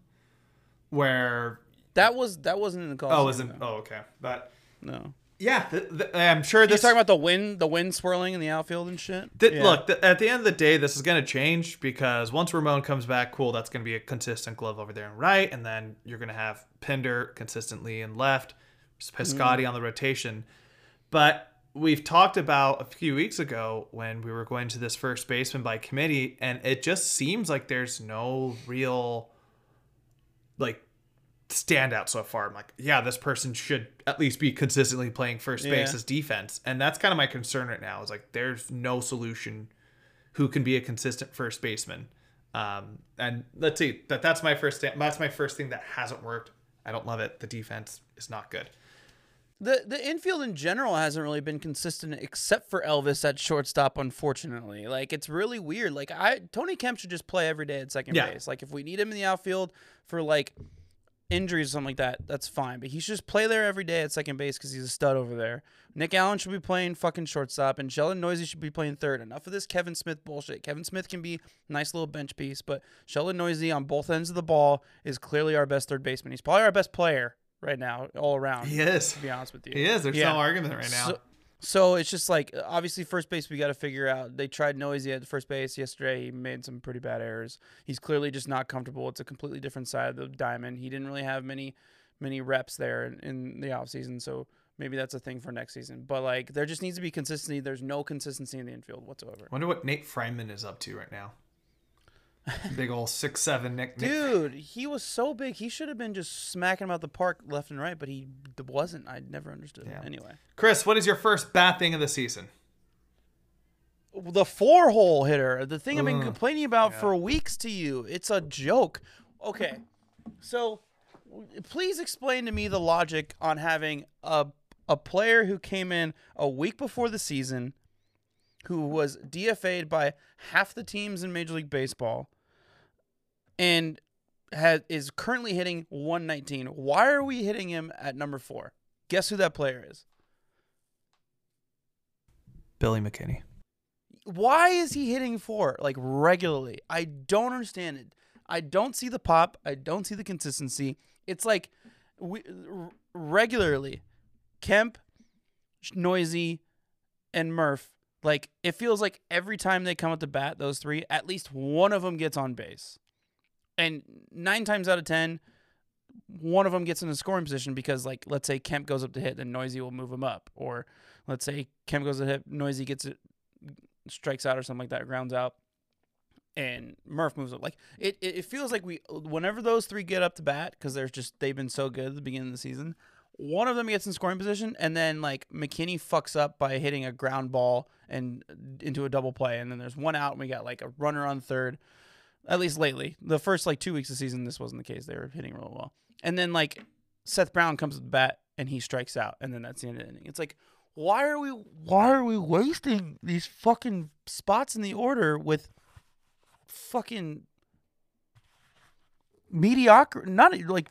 where that was that wasn't in the oh, Coliseum. oh, wasn't oh okay, but no. Yeah, the, the, I'm sure You're talking about the wind, the wind swirling in the outfield and shit. Th- Yeah. Look, at the end of the day, this is going to change because once Ramon comes back, cool, that's going to be a consistent glove over there and right, and then you're going to have Pinder consistently in left, Piscotti Mm. on the rotation. But we've talked about a few weeks ago when we were going to this first baseman by committee, and it just seems like there's no real like standout so far. I'm like, yeah, this person should at least be consistently playing first base Yeah. as defense. And that's kind of my concern right now is like there's no solution who can be a consistent first baseman. Um, and let's see that that's my first that's my first thing that hasn't worked. I don't love it. The defense is not good. The the infield in general hasn't really been consistent except for Elvis at shortstop, unfortunately. Like it's really weird. Like I Tony Kemp should just play every day at second Yeah. base. Like if we need him in the outfield for like injuries or something like that, that's fine. But he should just play there every day at second base because he's a stud over there. Nick Allen should be playing fucking shortstop, and Sheldon Neuse should be playing third. Enough of this Kevin Smith bullshit. Kevin Smith can be a nice little bench piece, but Sheldon Neuse on both ends of the ball is clearly our best third baseman. He's probably our best player right now, all around. He is. To be honest with you, He is. There's Yeah. no argument right now. So, so it's just like uh, obviously first base we got to figure out. They tried Neuse at first base yesterday. He made some pretty bad errors. He's clearly just not comfortable. It's a completely different side of the diamond. He didn't really have many many reps there in, in the offseason, so maybe that's a thing for next season. But like there just needs to be consistency. There's no consistency in the infield whatsoever. I Wonder what Nate Freiman is up to right now. Big old six seven Nick. Dude, he was so big. He should have been just smacking him out the park left and right, but he wasn't. I never understood. Yeah. Anyway, Chris, what is your first bad thing of the season? the four hole hitter, the thing I've been complaining about for weeks to you. It's a joke. Okay, so please explain to me the logic on having a a player who came in a week before the season, who was DFA'd by half the teams in Major League Baseball, and has is currently hitting 119. Why are we hitting him at number four? Guess who that player is? Billy McKinney. why is he hitting four like regularly? I don't understand it. I don't see the pop. I don't see the consistency. It's like we r- regularly Kemp, Neuse, and Murph. Like it feels like every time they come at the bat, those three, at least one of them gets on base, and nine times out of ten, one of them gets in a scoring position because, like, let's say Kemp goes up to hit, then Neuse will move him up, or let's say Kemp goes to hit, Neuse gets it, strikes out or something like that, grounds out, and Murph moves up. Like it, it, feels like we, whenever those three get up to bat, because they're just they've been so good at the beginning of the season. One of them gets in scoring position, and then like McKinney fucks up by hitting a ground ball and uh, into a double play, and then there's one out, and we got like a runner on third. At least lately, the first like two weeks of season, this wasn't the case. They were hitting real well, and then like Seth Brown comes to the bat and he strikes out, and then that's the end of the inning. It's like, why are we why are we wasting these fucking spots in the order with fucking mediocre? Not like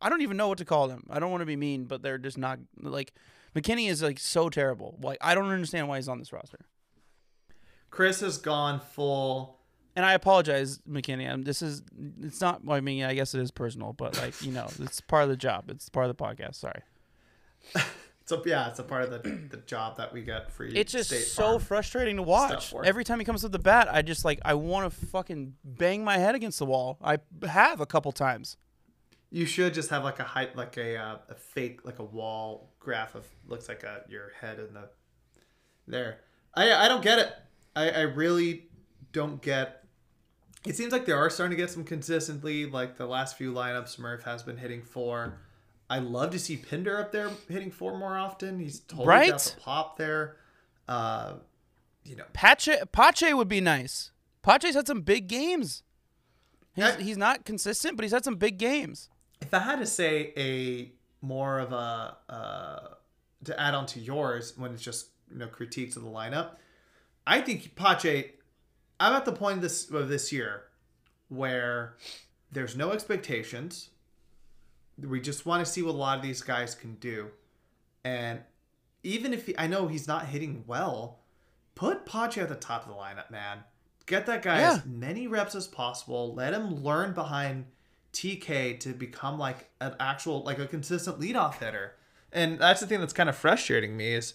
I don't even know what to call them. I don't want to be mean, but they're just not like McKinney is like so terrible. Like I don't understand why he's on this roster. Chris has gone full. And I apologize, McKinney. This is it's not. I mean, I guess it is personal, but like you know, it's part of the job. It's part of the podcast. Sorry. So yeah, it's a part of the the job that we get for you. It's just so frustrating to watch. Every time he comes up the bat, I just like I want to fucking bang my head against the wall. I have a couple times. You should just have like a height, like a uh, a fake, like a wall graph of looks like a your head in the there. I I don't get it. I I really don't get. It seems like they are starting to get some consistently. Like the last few lineups, Murph has been hitting four. I love to see Pinder up there hitting four more often. He's totally got Right? the pop there. Uh, you know, Pache Pache would be nice. Pache's had some big games. He's, I- he's not consistent, but he's had some big games. if I had to say a more of a uh, to add on to yours when it's just you know critiques of the lineup, I think Pache. I'm at the point of this of this year where there's no expectations. We just want to see what a lot of these guys can do, and even if he, I know he's not hitting well, put Pache at the top of the lineup, man. Get that guy Yeah. as many reps as possible. Let him learn behind TK to become like an actual like a consistent leadoff hitter. And that's the thing that's kind of frustrating me is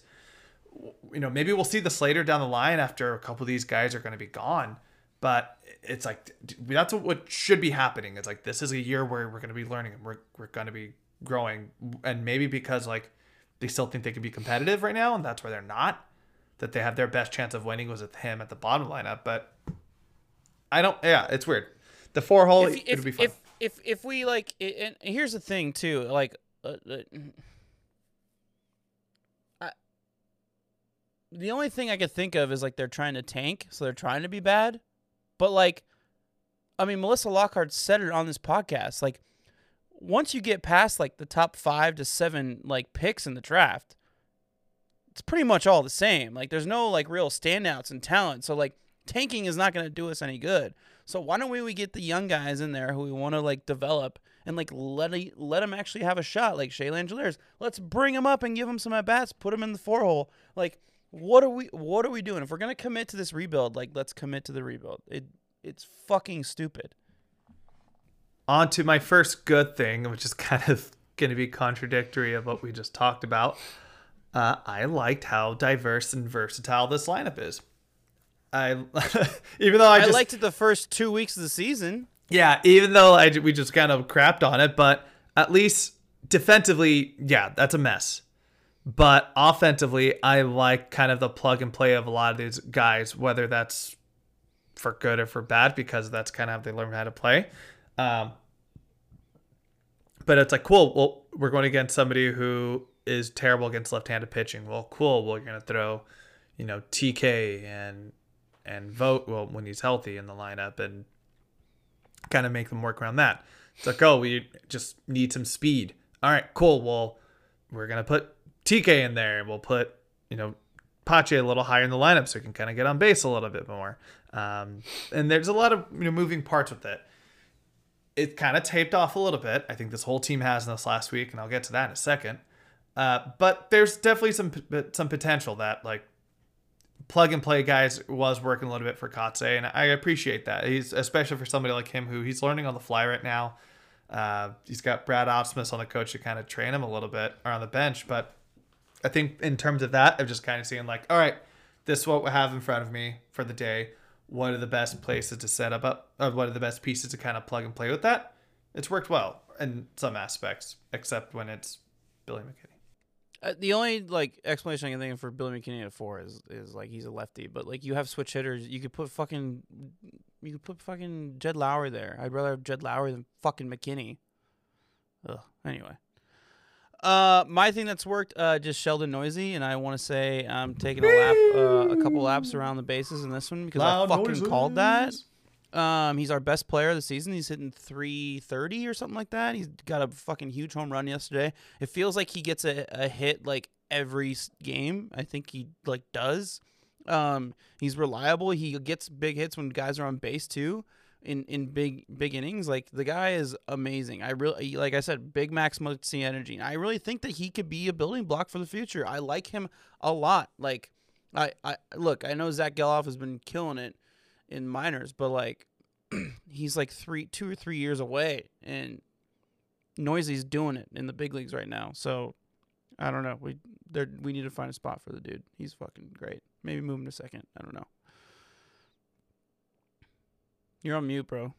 you know, maybe we'll see the Slater down the line after a couple of these guys are going to be gone. But it's like that's what should be happening. It's like this is a year where we're going to be learning and we're we're going to be growing and maybe because like they still think they can be competitive right now and that's where they're not that they have their best chance of winning was with him at the bottom lineup, but I don't yeah, it's weird. The four hole if, if, would be fun. if if if we like and here's the thing too like uh, uh, I, the only thing i could think of is like they're trying to tank so they're trying to be bad but like i mean melissa lockard said it on this podcast like once you get past like the top five to seven like picks in the draft it's pretty much all the same like there's no like real standouts and talent so like tanking is not going to do us any good so why don't we, we get the young guys in there who we want to like develop and like let let them actually have a shot, like Shea Langeliers. Let's bring them up and give them some at bats. Put them in the four hole. Like what are we what are we doing? If we're gonna commit to this rebuild, like let's commit to the rebuild. It it's fucking stupid. on to my first good thing, which is kind of going to be contradictory of what we just talked about. Uh, I liked how diverse and versatile this lineup is. I, even though I I, just, liked it the first two weeks of the season. yeah, even though I we just kind of crapped on it, but at least defensively, yeah, that's a mess. But offensively, I like kind of the plug and play of a lot of these guys, whether that's for good or for bad because that's kind of how they learn how to play. Um, but it's like cool. Well, we're going against somebody who is terrible against left-handed pitching. Well, cool. Well, you're gonna throw, you know, TK and and vote well when he's healthy in the lineup and kind of make them work around that. It's like, oh, we just need some speed. All right, cool. Well, we're gonna put TK in there. We'll put you know Pache a little higher in the lineup so he can kind of get on base a little bit more. Um, and there's a lot of you know moving parts with it. It kind of taped off a little bit. I think this whole team has in this last week, and I'll get to that in a second. Uh, but there's definitely some some potential that like plug and play guys was working a little bit for Kotsay, and I appreciate that. He's especially for somebody like him who he's learning on the fly right now. Uh, he's got Brad Ausmus on the coach to kind of train him a little bit or on the bench, but I think in terms of that, I'm just kind of seeing like, all right, this is what we have in front of me for the day. What are the best places to set up? up or what are the best pieces to kind of plug and play with that? It's worked well in some aspects, except when it's Billy McKinney. Uh, the only like explanation I can think of for Billy McKinney at four is is like he's a lefty, but like you have switch hitters, you could put fucking you could put fucking Jed Lowrie there. I'd rather have Jed Lowrie than fucking McKinney. Ugh. Anyway. Uh, my thing that's worked, uh, just Sheldon Neuse, and I want to say I'm taking a lap, uh, a couple laps around the bases in this one because Loud I fucking noises. called that. Um, he's our best player of the season. He's hitting 330 or something like that. He's got a fucking huge home run yesterday. It feels like he gets a, a hit like every game. I think he like does. Um, he's reliable. He gets big hits when guys are on base too. In in big big innings, like the guy is amazing. I really like I said, big Max energy. I really think that he could be a building block for the future. I like him a lot. Like I I look, I know Zach Gelof has been killing it in minors, but like he's like three, two or three years away, and Neuse's doing it in the big leagues right now. So I don't know. We there we need to find a spot for the dude. He's fucking great. Maybe move him to second. I don't know. You're on mute, bro.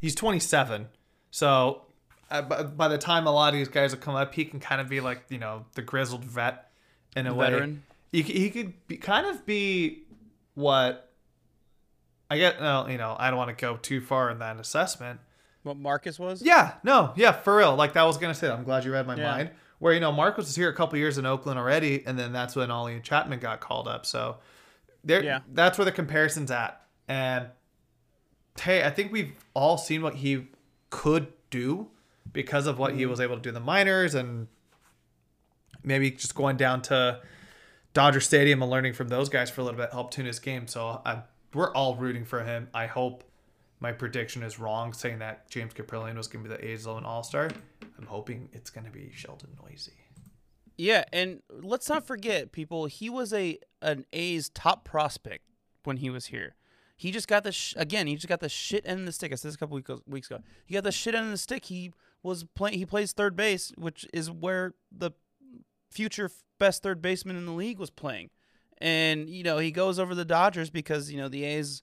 He's 27, so uh, by, by the time a lot of these guys will come up, he can kind of be like you know the grizzled vet in a Veteran. way. He, he could be, kind of be what I get, well, you know, I don't want to go too far in that assessment. What Marcus was? Yeah, no, yeah, for real. Like that was gonna say. I'm glad you read my yeah. mind. Where you know Marcus was here a couple years in Oakland already, and then that's when Ollie Chapman got called up. So there, yeah. that's where the comparison's at. And hey, I think we've all seen what he could do because of what he mm-hmm. was able to do in the minors, and maybe just going down to Dodger Stadium and learning from those guys for a little bit helped tune his game. So I'm we're all rooting for him. I hope my prediction is wrong, saying that James Kaprielian was going to be the A's lone All Star. I'm hoping it's going to be Sheldon Neuse. Yeah, and let's not forget, people. He was a an A's top prospect when he was here. He just got the sh- again. He just got the shit end of the stick. I said this a couple weeks weeks ago. He got the shit end of the stick. He was playing. He plays third base, which is where the future best third baseman in the league was playing. And you know he goes over the Dodgers because you know the A's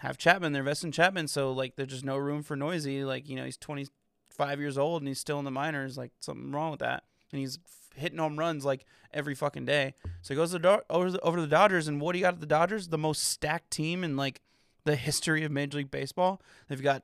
have Chapman. They're investing Chapman, so like there's just no room for Neuse. Like you know he's 25 years old and he's still in the minors. Like something wrong with that. And he's hitting home runs like every fucking day. So he goes to the, over, the, over to the Dodgers, and what do you got at the Dodgers? The most stacked team in like the history of Major League Baseball. They've got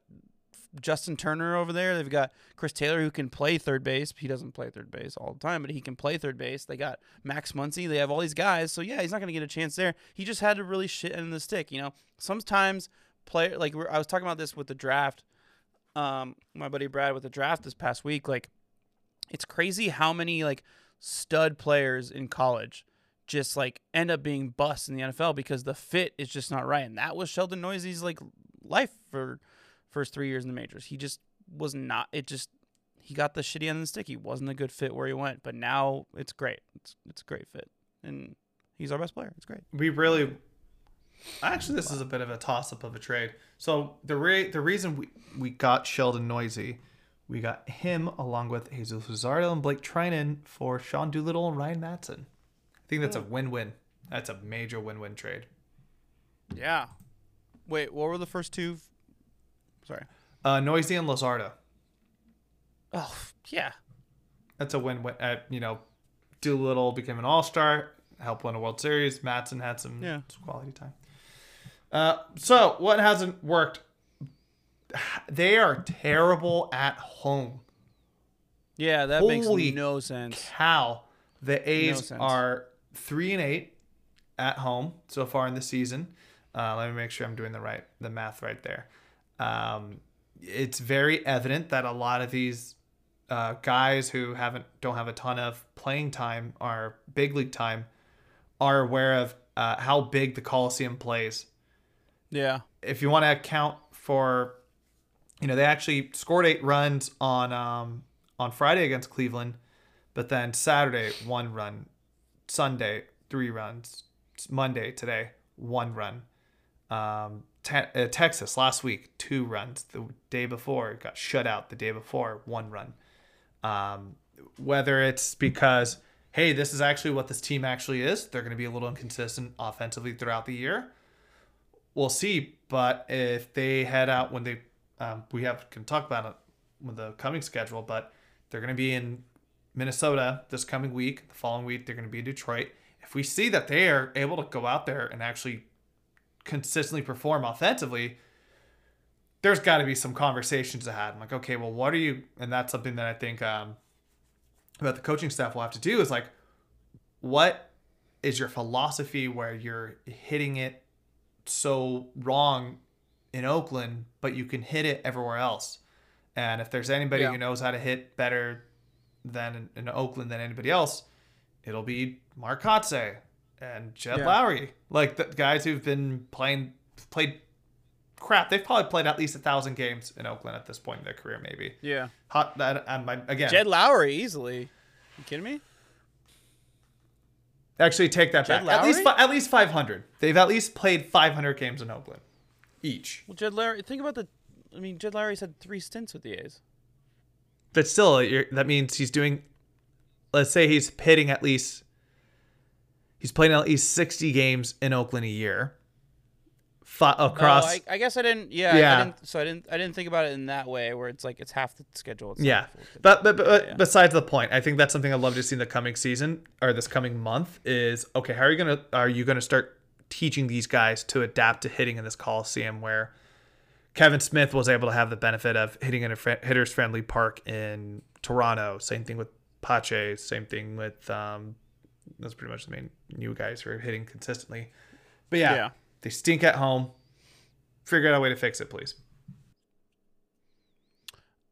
Justin Turner over there. They've got Chris Taylor who can play third base. He doesn't play third base all the time, but he can play third base. They got Max Muncy. They have all these guys. So yeah, he's not going to get a chance there. He just had to really shit in the stick. You know, sometimes player like I was talking about this with the draft. Um, my buddy Brad with the draft this past week. Like, it's crazy how many like stud players in college just like end up being bust in the NFL because the fit is just not right. And that was Sheldon Neuse's like life for first three years in the majors. He just was not. It just he got the shitty end of the stick. He wasn't a good fit where he went, but now it's great. It's it's a great fit, and he's our best player. It's great. We really. Actually, this is a bit of a toss up of a trade. So the re- the reason we, we got Sheldon Neuse, we got him along with Jesus Luzardo and Blake Treinen for Sean Doolittle and Ryan Madson. Think that's a win win. That's a major win win trade. Yeah. Wait, what were the first two Sorry. Uh, Neuse and Luzardo. Oh yeah, that's a win-win. Uh, you know, Doolittle became an All-Star, helped win a World Series. Madson had some, yeah. quality time. Uh, so what hasn't worked? They are terrible at home. Yeah, that Holy makes no sense. How The A's sense. are three and eight at home so far in the season. Uh, let me make sure I'm doing the right the math right there. Um, it's very evident that a lot of these uh, guys who haven't don't have a ton of playing time or big league time are aware of uh, how big the Coliseum plays. Yeah. If you want to account for, you know, they actually scored eight runs on um, on Friday against Cleveland, but then Saturday one run, Sunday three runs, Monday today one run. Um, te- uh, Texas last week two runs. The day before got shut out. The day before one run. Um, whether it's because hey, this is actually what this team actually is, they're going to be a little inconsistent offensively throughout the year. We'll see. But if they head out when they, um, we have can talk about it with the coming schedule, but they're going to be in Minnesota this coming week. The following week, they're going to be in Detroit. If we see that they are able to go out there and actually consistently perform offensively, there's got to be some conversations ahead. I'm like, okay, well, what are you? And that's something that I think um, that the coaching staff will have to do is like, what is your philosophy where you're hitting it so wrong in Oakland, but you can hit it everywhere else? And if there's anybody Yeah. who knows how to hit better than in, in Oakland than anybody else, it'll be Mark Kotsay and Jed Yeah. Lowrie, like the guys who've been playing played crap. They've probably played at least a thousand games in Oakland at this point in their career, maybe. Yeah. Hot that and again. Jed Lowrie easily. You kidding me? actually, take that Jed back. At least at least five hundred. They've at least played five hundred games in Oakland, each. Well, Jed Lowrie. Think about the. I mean, Jed Lowrie's had three stints with the A's. But still, you're, that means he's doing. Let's say he's hitting at least. He's playing at least sixty games in Oakland a year. Fi- oh, across. Oh, I, I guess I didn't. Yeah. Yeah. I didn't, so I didn't. I didn't think about it in that way, where it's like it's half the schedule. It's Yeah, the but but, but yeah. besides the point, I think that's something I'd love to see in the coming season or this coming month is okay. How are you gonna are you gonna start teaching these guys to adapt to hitting in this coliseum where Kevin Smith was able to have the benefit of hitting in a fr- hitters friendly park in Toronto. Same thing with Pache. Same thing with um, that's pretty much the main new guys who are hitting consistently. But yeah, Yeah. they stink at home. Figure out a way to fix it, please.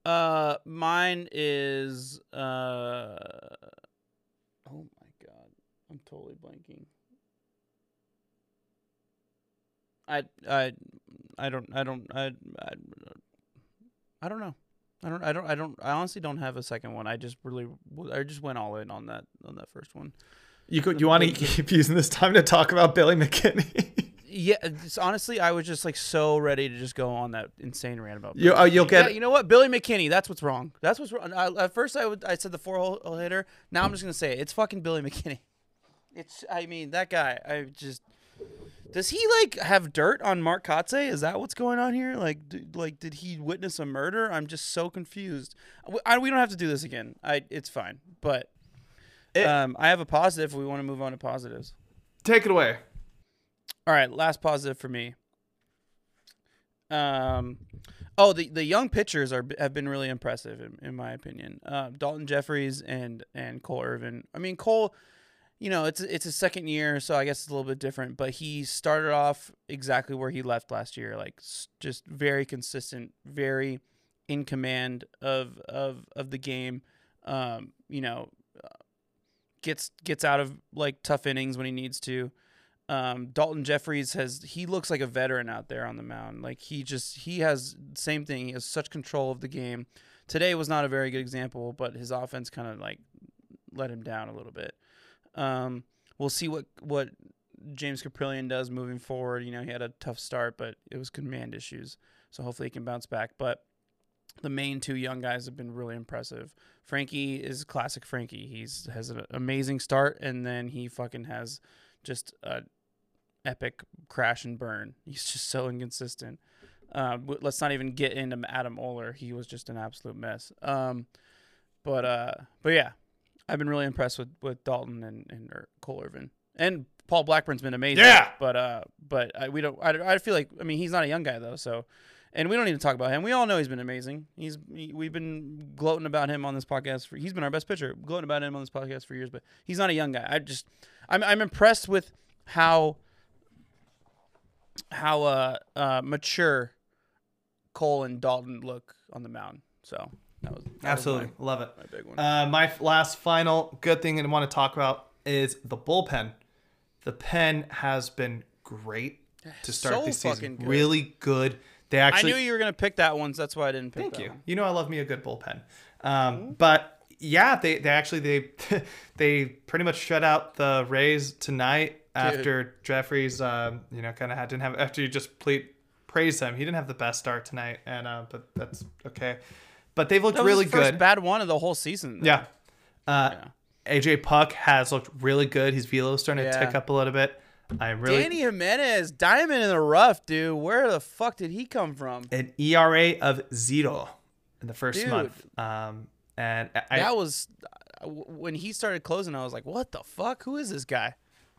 Uh, mine is uh. Oh my god, I'm totally blanking. I I I don't I don't I I, I don't know. I don't I don't I don't I honestly don't have a second one. I just really I just went all in on that on that first one. You could, you want to keep using this time to talk about Billy McKinney. Yeah, honestly, I was just like so ready to just go on that insane rant about. You, oh, Billy oh, you'll get Yeah, you know what, Billy McKinney. That's what's wrong. That's what's wrong. I, at first, I would I said the four hole hitter. Now I'm just gonna say it. it's fucking Billy McKinney. It's I mean that guy. I just does he like have dirt on Mark Kotsay? Is that what's going on here? Like d- like did he witness a murder? I'm just so confused. We, I, we don't have to do this again. I it's fine. But It- um, I have a positive. We want to move on to positives. take it away. All right, last positive for me. Um, oh, the the young pitchers are have been really impressive in, in my opinion. Uh, Daulton Jefferies and and Cole Irvin. I mean Cole, you know it's it's his second year, so I guess it's a little bit different. But he started off exactly where he left last year, like just very consistent, very in command of of of the game. Um, you know, gets gets out of like tough innings when he needs to. Um, Daulton Jefferies has he looks like a veteran out there on the mound. Like he just he has same thing. He has such control of the game. Today was not a very good example, but his offense kind of like let him down a little bit. Um, we'll see what what James Kaprielian does moving forward. You know, he had a tough start, but it was command issues. So hopefully he can bounce back. But the main two young guys have been really impressive. Frankie is classic Frankie. He's has an amazing start and then he fucking has just a epic crash and burn. He's just so inconsistent. Uh, let's not even get into Adam Oller. He was just an absolute mess. Um, but uh, but yeah, I've been really impressed with, with Daulton and and Cole Irvin and Paul Blackburn's been amazing. Yeah. but uh, but I, we don't. I, I feel like I mean he's not a young guy though, so. And we don't need to talk about him. We all know he's been amazing. He's he, we've been gloating about him on this podcast for. He's been our best pitcher, gloating about him on this podcast for years. But he's not a young guy. I just I'm I'm impressed with how how uh, uh mature Cole and Daulton look on the mound. So that was that was Absolutely. Love it. my, my big one. Uh, my last final good thing I want to talk about is the bullpen. The pen has been great to start So the season. good. Really good. They actually I knew you were gonna pick that one, so that's why I didn't pick Thank you. one. You know I love me a good bullpen. Um, But yeah, they, they actually they they pretty much shut out the Rays tonight after Jefferies um, you know kind of had didn't have after you just ple- praised him. He didn't have the best start tonight, and uh, but that's okay. But they've looked really good. bad one of the whole season. though. Yeah. Uh, Yeah. AJ Puk has looked really good. His velo is starting to tick up a little bit. I'm really Dany Jimenez, diamond in the rough, dude. Where the fuck did he come from? an ERA of zero in the first Dude. month. Um, and I, that was uh, when he started closing. I was like, "What the fuck? Who is this guy?"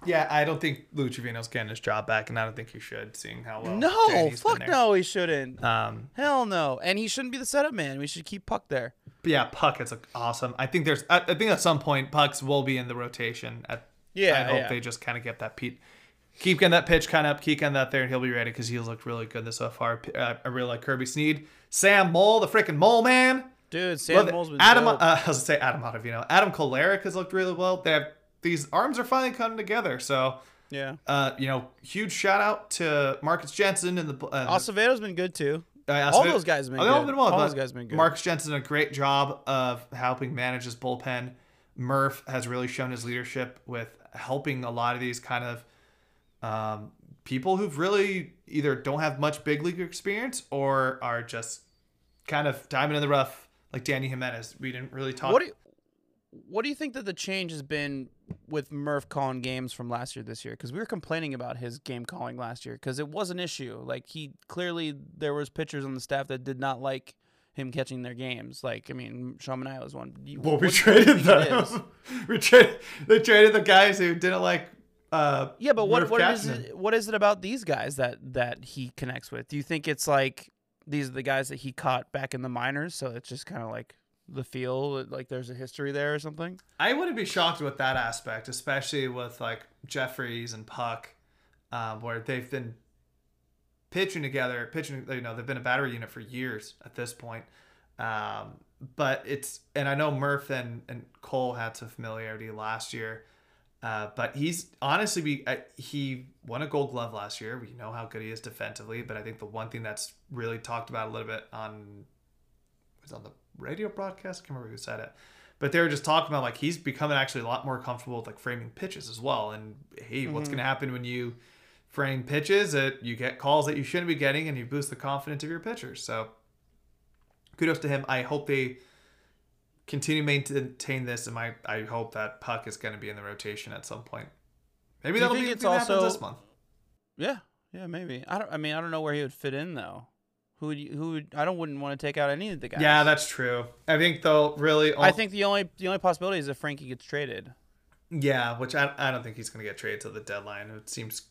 Yeah, I don't think Lou Trevino's getting his job back, and I don't think he should, seeing how well. no, Dany's been fuck there. no, he shouldn't. Um, Hell no, and he shouldn't be the setup man. We should keep Puk there. but yeah, Puk is like, awesome. I think there's, I, I think at some point Pucks will be in the rotation. At, Yeah, I hope yeah. they just kind of get that Pete, keep getting that pitch kind of up, keep getting that there, and he'll be ready because he's looked really good this so far. P- Uh, I really like Kirby Snead, Sam Moll, the freaking Mole Man. Dude, Sam Love it. Moll's been Adam, dope. uh, I was gonna say Adam Ottavino. Adam Kolarek has looked really well. They have these arms are finally coming together. So, yeah, uh, you know, huge shout out to Marcus Jensen and the uh, Acevedo's been good too. Uh, All those guys have been all good. been well, All those guys have been good. Marcus Jensen did a great job of helping manage his bullpen. Murph has really shown his leadership with helping a lot of these kind of um, people who've really either don't have much big league experience or are just kind of diamond in the rough, like Dany Jimenez. We didn't really talk. What do you, what do you think that the change has been with Murph calling games from last year this year? Because we were complaining about his game calling last year because it was an issue. Like he clearly there was pitchers on the staff that did not like him catching their games. Like I mean, Sean Manaea was one. You- well, we what do you traded them. we traded. They traded the guys who didn't like. Uh, Yeah, but what what is it, what is it about these guys that that he connects with? Do you think it's like these are the guys that he caught back in the minors, so it's just kind of like the feel like there's a history there or something? I wouldn't be shocked with that aspect, especially with like Jefferies and Puk, um, where they've been pitching together, pitching. You know, they've been a battery unit for years at this point. Um, but it's and I know Murph and, and Cole had some familiarity last year. Uh, but he's honestly we uh, he won a Gold Glove last year. We know how good he is defensively, but I think the one thing that's really talked about a little bit on was on the radio broadcast. I can't remember who said it, but they were just talking about like he's becoming actually a lot more comfortable with like framing pitches as well. And hey, what's mm-hmm. going to happen when you frame pitches? That you get calls that you shouldn't be getting, and you boost the confidence of your pitchers. So kudos to him. I hope they continue to maintain this, and my I hope that Puk is going to be in the rotation at some point. Maybe that'll be it's also- this month. Yeah, yeah, maybe. I don't. I mean, I don't know where he would fit in though. Who would you, who would I don't wouldn't want to take out any of the guys. Yeah, that's true. I think though, really, all, I think the only the only possibility is if Frankie gets traded. yeah, which I, I don't think he's going to get traded till the deadline. It seems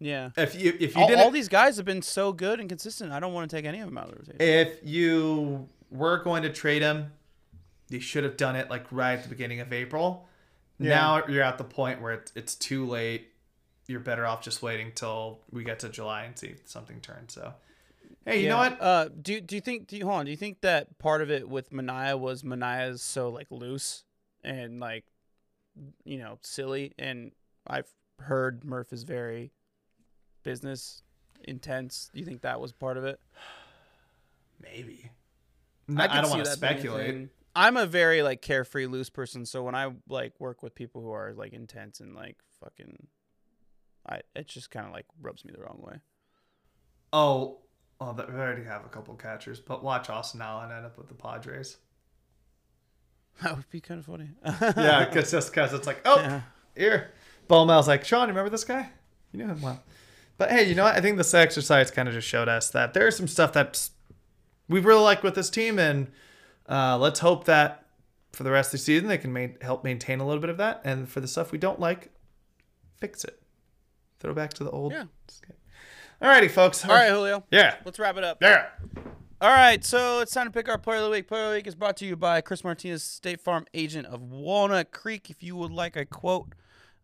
Yeah. if you if you All, didn't all these guys have been so good and consistent. I don't want to take any of them out of the rotation. if you were going to trade him, you should have done it like right at the beginning of April. Yeah. Now you're at the point where it's, it's too late. You're better off just waiting till we get to July and see if something turns. So, hey, you know what? Uh, do do you think? Do you hold on? Do you think that part of it with Manaea was Manaea's so like loose and like, you know, silly? And I've heard Murph is very business intense. Do you think that was part of it? Maybe. No, I, could don't want to that being a speculate. I'm a very like carefree, loose person. So when I like work with people who are like intense and like fucking, I it just kind of like rubs me the wrong way. Oh, well, th- we already have a couple catchers, but watch Austin Allen end up with the Padres. That would be kind of funny. yeah, because just because it's like, oh, Yeah. here. Bowmel's like, Sean, you remember this guy? You knew him well. But hey, you know what? I think this exercise kind of just showed us that there's some stuff that we really like with this team, and uh, let's hope that for the rest of the season they can main, help maintain a little bit of that. And for the stuff we don't like, fix it. Throw back to the old. Yeah. Alrighty, folks. All right, Julio. Yeah. Let's wrap it up. Yeah. All right, so it's time to pick our player of the week. Player of the week is brought to you by Chris Martinez, State Farm agent of Walnut Creek. If you would like a quote,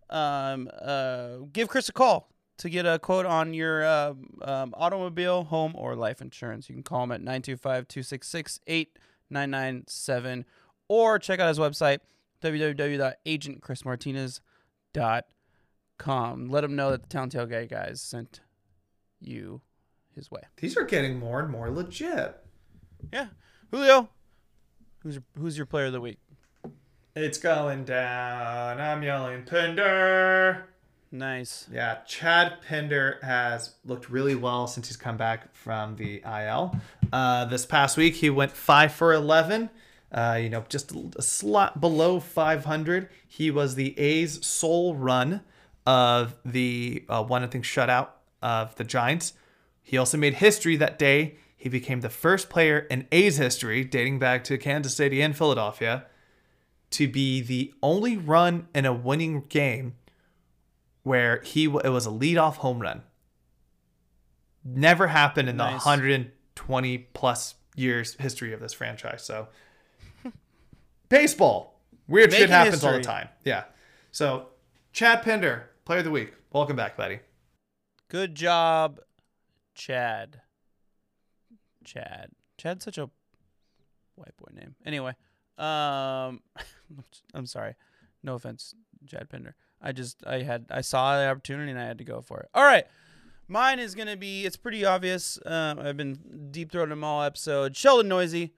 um, uh, give Chris a call to get a quote on your uh, um, automobile, home, or life insurance. You can call him at 925 266 8997 or check out his website, www.agentchrismartinez.com. Let him know that the Town Tailgate guys sent you his way. These are getting more and more legit. Yeah. Julio, who's your, who's your player of the week? It's going down. I'm yelling Pinder. Nice. Yeah, Chad Pinder has looked really well since he's come back from the IL. Uh, this past week, he went five for eleven. Uh, you know, just a slot below 500. He was the A's sole run of the uh, one I think shutout of the Giants. He also made history that day. He became the first player in A's history, dating back to Kansas City and Philadelphia, to be the only run in a winning game where he it was a leadoff home run. Never happened in the 120 plus years history of this franchise. So baseball, weird shit Making happens all the time. Yeah. So Chad Pinder, player of the week. Welcome back, buddy. Good job, Chad. Chad. Chad's such a white boy name. Anyway, um, I'm sorry. No offense, Chad Pinder. I just I had I saw the opportunity and I had to go for it. All right. Mine is gonna be. It's pretty obvious. Um, I've been deep throating them all episode. Sheldon Neuse.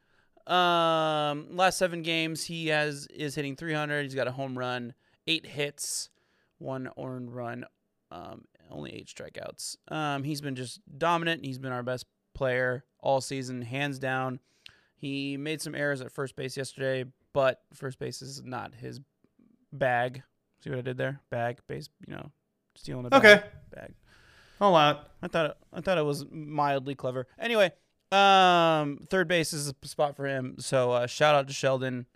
Um, last seven games he has is hitting 300. He's got a home run, eight hits, one earned run, um, only eight strikeouts. Um, he's been just dominant. He's been our best player all season, hands down. He made some errors at first base yesterday, but first base is not his bag. See what I did there? Bag, base, you know, stealing a bag. Okay. Bag. All out. I thought it, I thought it was mildly clever. Anyway, um, third base is a spot for him. So uh, shout out to Sheldon.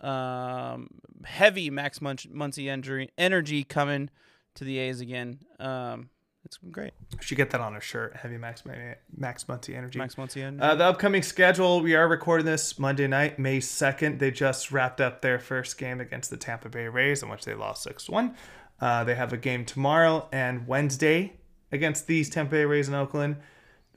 Um, heavy Max Munch, Muncy energy, energy coming to the A's again. Um, it's been great. Should get that on a shirt. Heavy Max Max Muncy energy. Max Muncy energy. Uh, the upcoming schedule, we are recording this Monday night, May 2nd. They just wrapped up their first game against the Tampa Bay Rays, in which they lost 6 1. Uh, they have a game tomorrow and Wednesday against these Tampa Bay Rays in Oakland.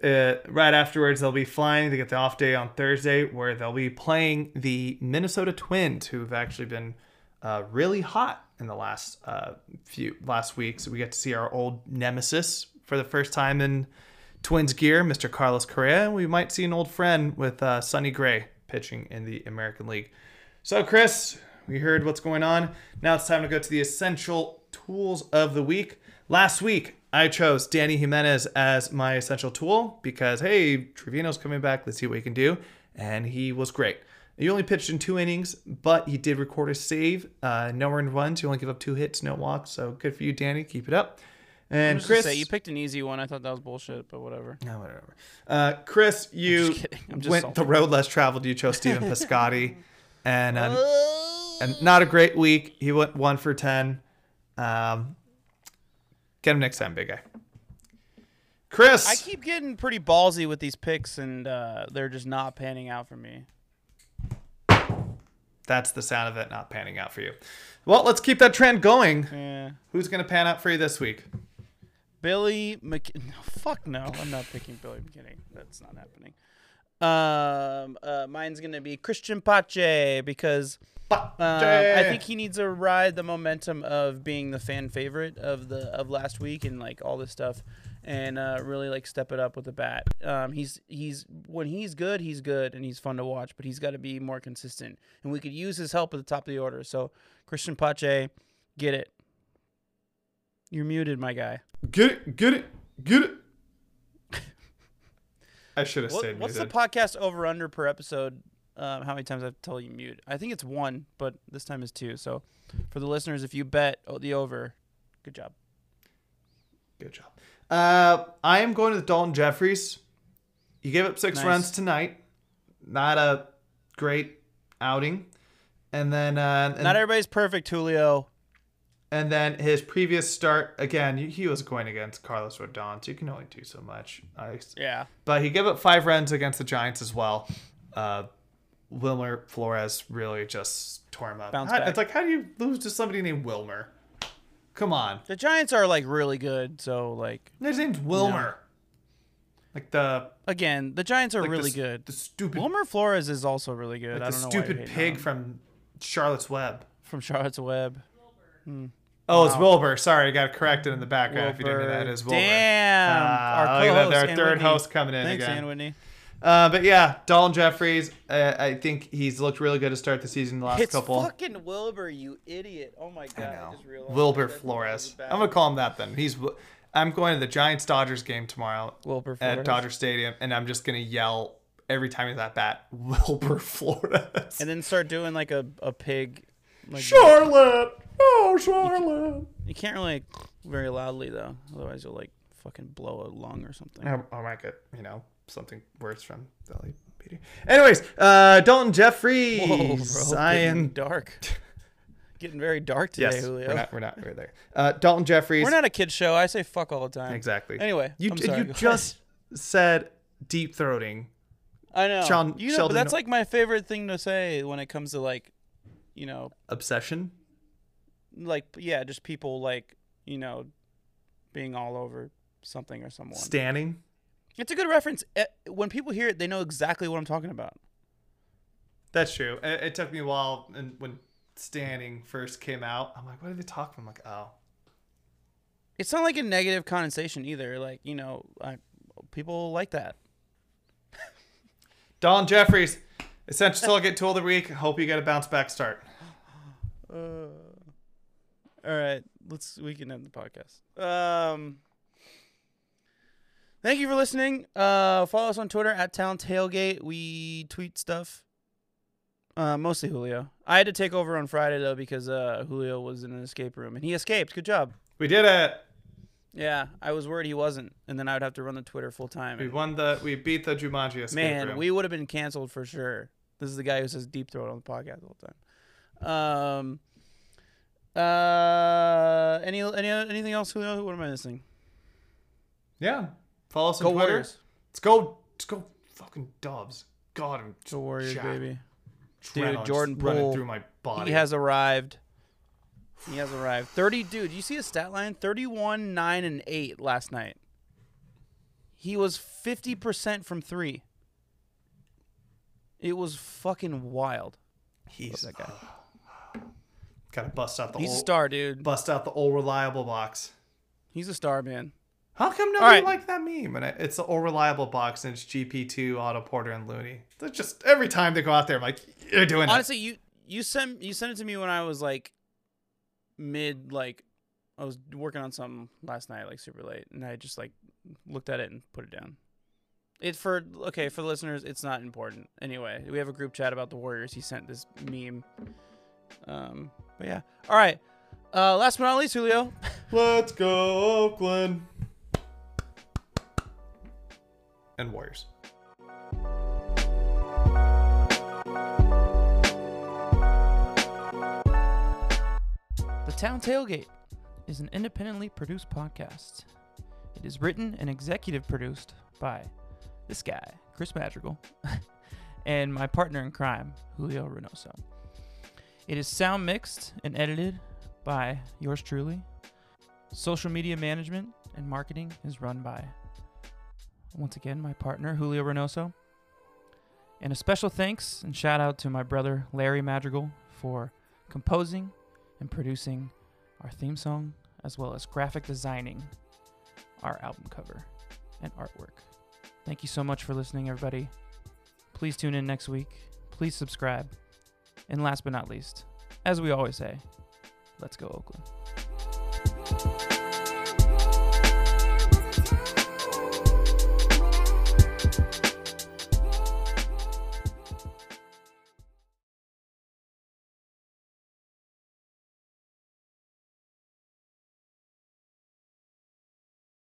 Uh, right afterwards, they'll be flying. They get the off day on Thursday, where they'll be playing the Minnesota Twins, who've actually been uh, really hot in the last uh, few last weeks. We get to see our old nemesis for the first time in Twins gear, Mr. Carlos Correa. We might see an old friend with uh, Sonny Gray pitching in the American League. So, Chris, we heard what's going on. Now it's time to go to the essential tools of the week. Last week, I chose Dany Jimenez as my essential tool because, hey, Trivino's coming back. Let's see what he can do. And he was great. He only pitched in two innings, but he did record a save. Uh, no earned runs. He only gave up two hits, no walks. So good for you, Dany. Keep it up. And Chris, say you picked an easy one. I thought that was bullshit, but whatever. no, whatever. Uh, Chris, you just. I'm just went salty. the road less traveled. You chose Stephen Piscotty, and uh, and not a great week. He went one for ten. Um, get him next time, big guy. Chris, I keep getting pretty ballsy with these picks, and uh, they're just not panning out for me. That's the sound of it not panning out for you. Well, let's keep that trend going. Yeah. Who's gonna pan out for you this week? Billy Mc. No, fuck no. I'm not picking Billy McKinney. That's not happening. Um, uh, mine's gonna be Christian Pache because um, I think he needs to ride the momentum of being the fan favorite of the of last week and like all this stuff, and uh, really like step it up with the bat. Um, he's he's when he's good, he's good and he's fun to watch, but he's got to be more consistent, and we could use his help at the top of the order. So Christian Pache, get it. You're muted, my guy. get it, get it, get it. I should have What- stayed what's the podcast over under per episode? Um, how many times I've told you mute? I think it's one, but this time is two. So for the listeners, if you bet the over, good job. Good job. Uh, I am going to the Daulton Jefferies. He gave up six Nice. runs tonight. Not a great outing. And then, uh, and, Not everybody's perfect, Julio. And then his previous start, again, he- he was going against Carlos Rodon, so you can only do so much. I, Yeah. but he gave up five runs against the Giants as well. Uh, Wilmer Flores really just tore him up. How- It's like, how do you lose to somebody named Wilmer? Come on. The Giants are like really good, so like His name's Wilmer. Like the again, the Giants are like really the, good. The stupid, Wilmer Flores is also really good. like I the stupid pig from Charlotte's Web. from Charlotte's Web. Oh, it's Wow. Wilbur. Sorry, I got corrected in the background. If you didn't know that, it is Wilbur. Damn. Ah, our look at that, our third Whitney. host coming in Thanks, again. Whitney. Uh, but yeah, Daulton Jefferies. Uh, I think he's looked really good to start the season. The last It's couple. fucking Wilbur, you idiot. Oh my god, I I, just realized. Wilbur that. Flores. I'm gonna call him that then. He's. I'm going to the Giants Dodgers game tomorrow Wilbur Flores. at Dodger Stadium, and I'm just gonna yell every time he's at bat, Wilbur Flores. And then start doing like a, a pig. Like, Charlotte. Oh, Charlotte. You can't really very loudly though, otherwise you'll like fucking blow a lung or something. I, I might get you know something worse from Belly Peter. Anyways, uh, Daulton Jefferies. Whoa, bro, I getting dark. getting very dark today, Yes, Julio. we're not. We're not. We're there. Uh, Daulton Jefferies. We're not a kid show. I say fuck all the time. exactly. Anyway, you I'm sorry, you ahead. just said deep throating. I know. Sean- you know, but that's like my favorite thing to say when it comes to like, you know, obsession. like yeah, just people like you know, being all over something or someone. Standing. It's a good reference. Eh, When people hear it, they know exactly what I'm talking about. That's true. It, it took me a while, and when standing first came out, I'm like, what are they talking? I'm like, oh, It's not like a negative connotation either. Like you know, I, people like that. Don Jefferies. Essential Silicate Tool of the Week. Hope you get a bounce back start. Uh, all right, let's we can end the podcast. Um, thank you for listening. Uh, follow us on Twitter at Town Tailgate. We tweet stuff. Uh, mostly Julio. I had to take over on Friday though because uh Julio was in an escape room and he escaped. Good job. We did it. Yeah, I was worried he wasn't, and then I would have to run the Twitter full time. We won the. We beat the Jumanji escape Man, room. we would have been canceled for sure. This is the guy who says deep throat on the podcast all the whole time. Um. Uh. Any any anything else? Julio? What am I missing? yeah. Follow us on Go Twitter. Warriors. Let's go. Let's go. Fucking Dubs. God, I'm Go Warriors, jacked. baby. Just Jordan running Poole, through my body. He has arrived. He has arrived. Thirty, dude. You see his stat line? Thirty-one, nine, and eight last night. He was fifty percent from three. It was fucking wild. He's that guy. Gotta bust out the He's a star, dude. bust out the old reliable box. He's a star, man. How come nobody right. liked that meme? And it's the old reliable box and it's GP2, Otto Porter, and Looney. They're just every time they go out there, I'm like, you're doing it. Honestly, you you sent you sent it to me when I was like mid like I was working on something last night like super late and I just like looked at it and put it down. It for okay for the listeners it's not important anyway. We have a group chat about the Warriors. He sent this meme. Um, but yeah. All right. Uh, last but not least, Julio. Let's go, Oakland. And Warriors. The Town Tailgate is an independently produced podcast. It is written and executive produced by this guy, Chris Madrigal, and my partner in crime, Julio Reynoso. It is sound mixed and edited by yours truly. Social media management and marketing is run by, once again, my partner, Julio Reynoso. And a special thanks and shout out to my brother, Larry Madrigal, for composing and producing our theme song, as well as graphic designing our album cover and artwork. Thank you so much for listening, everybody. Please tune in next week. Please subscribe. And last but not least, as we always say, let's go, Oakland.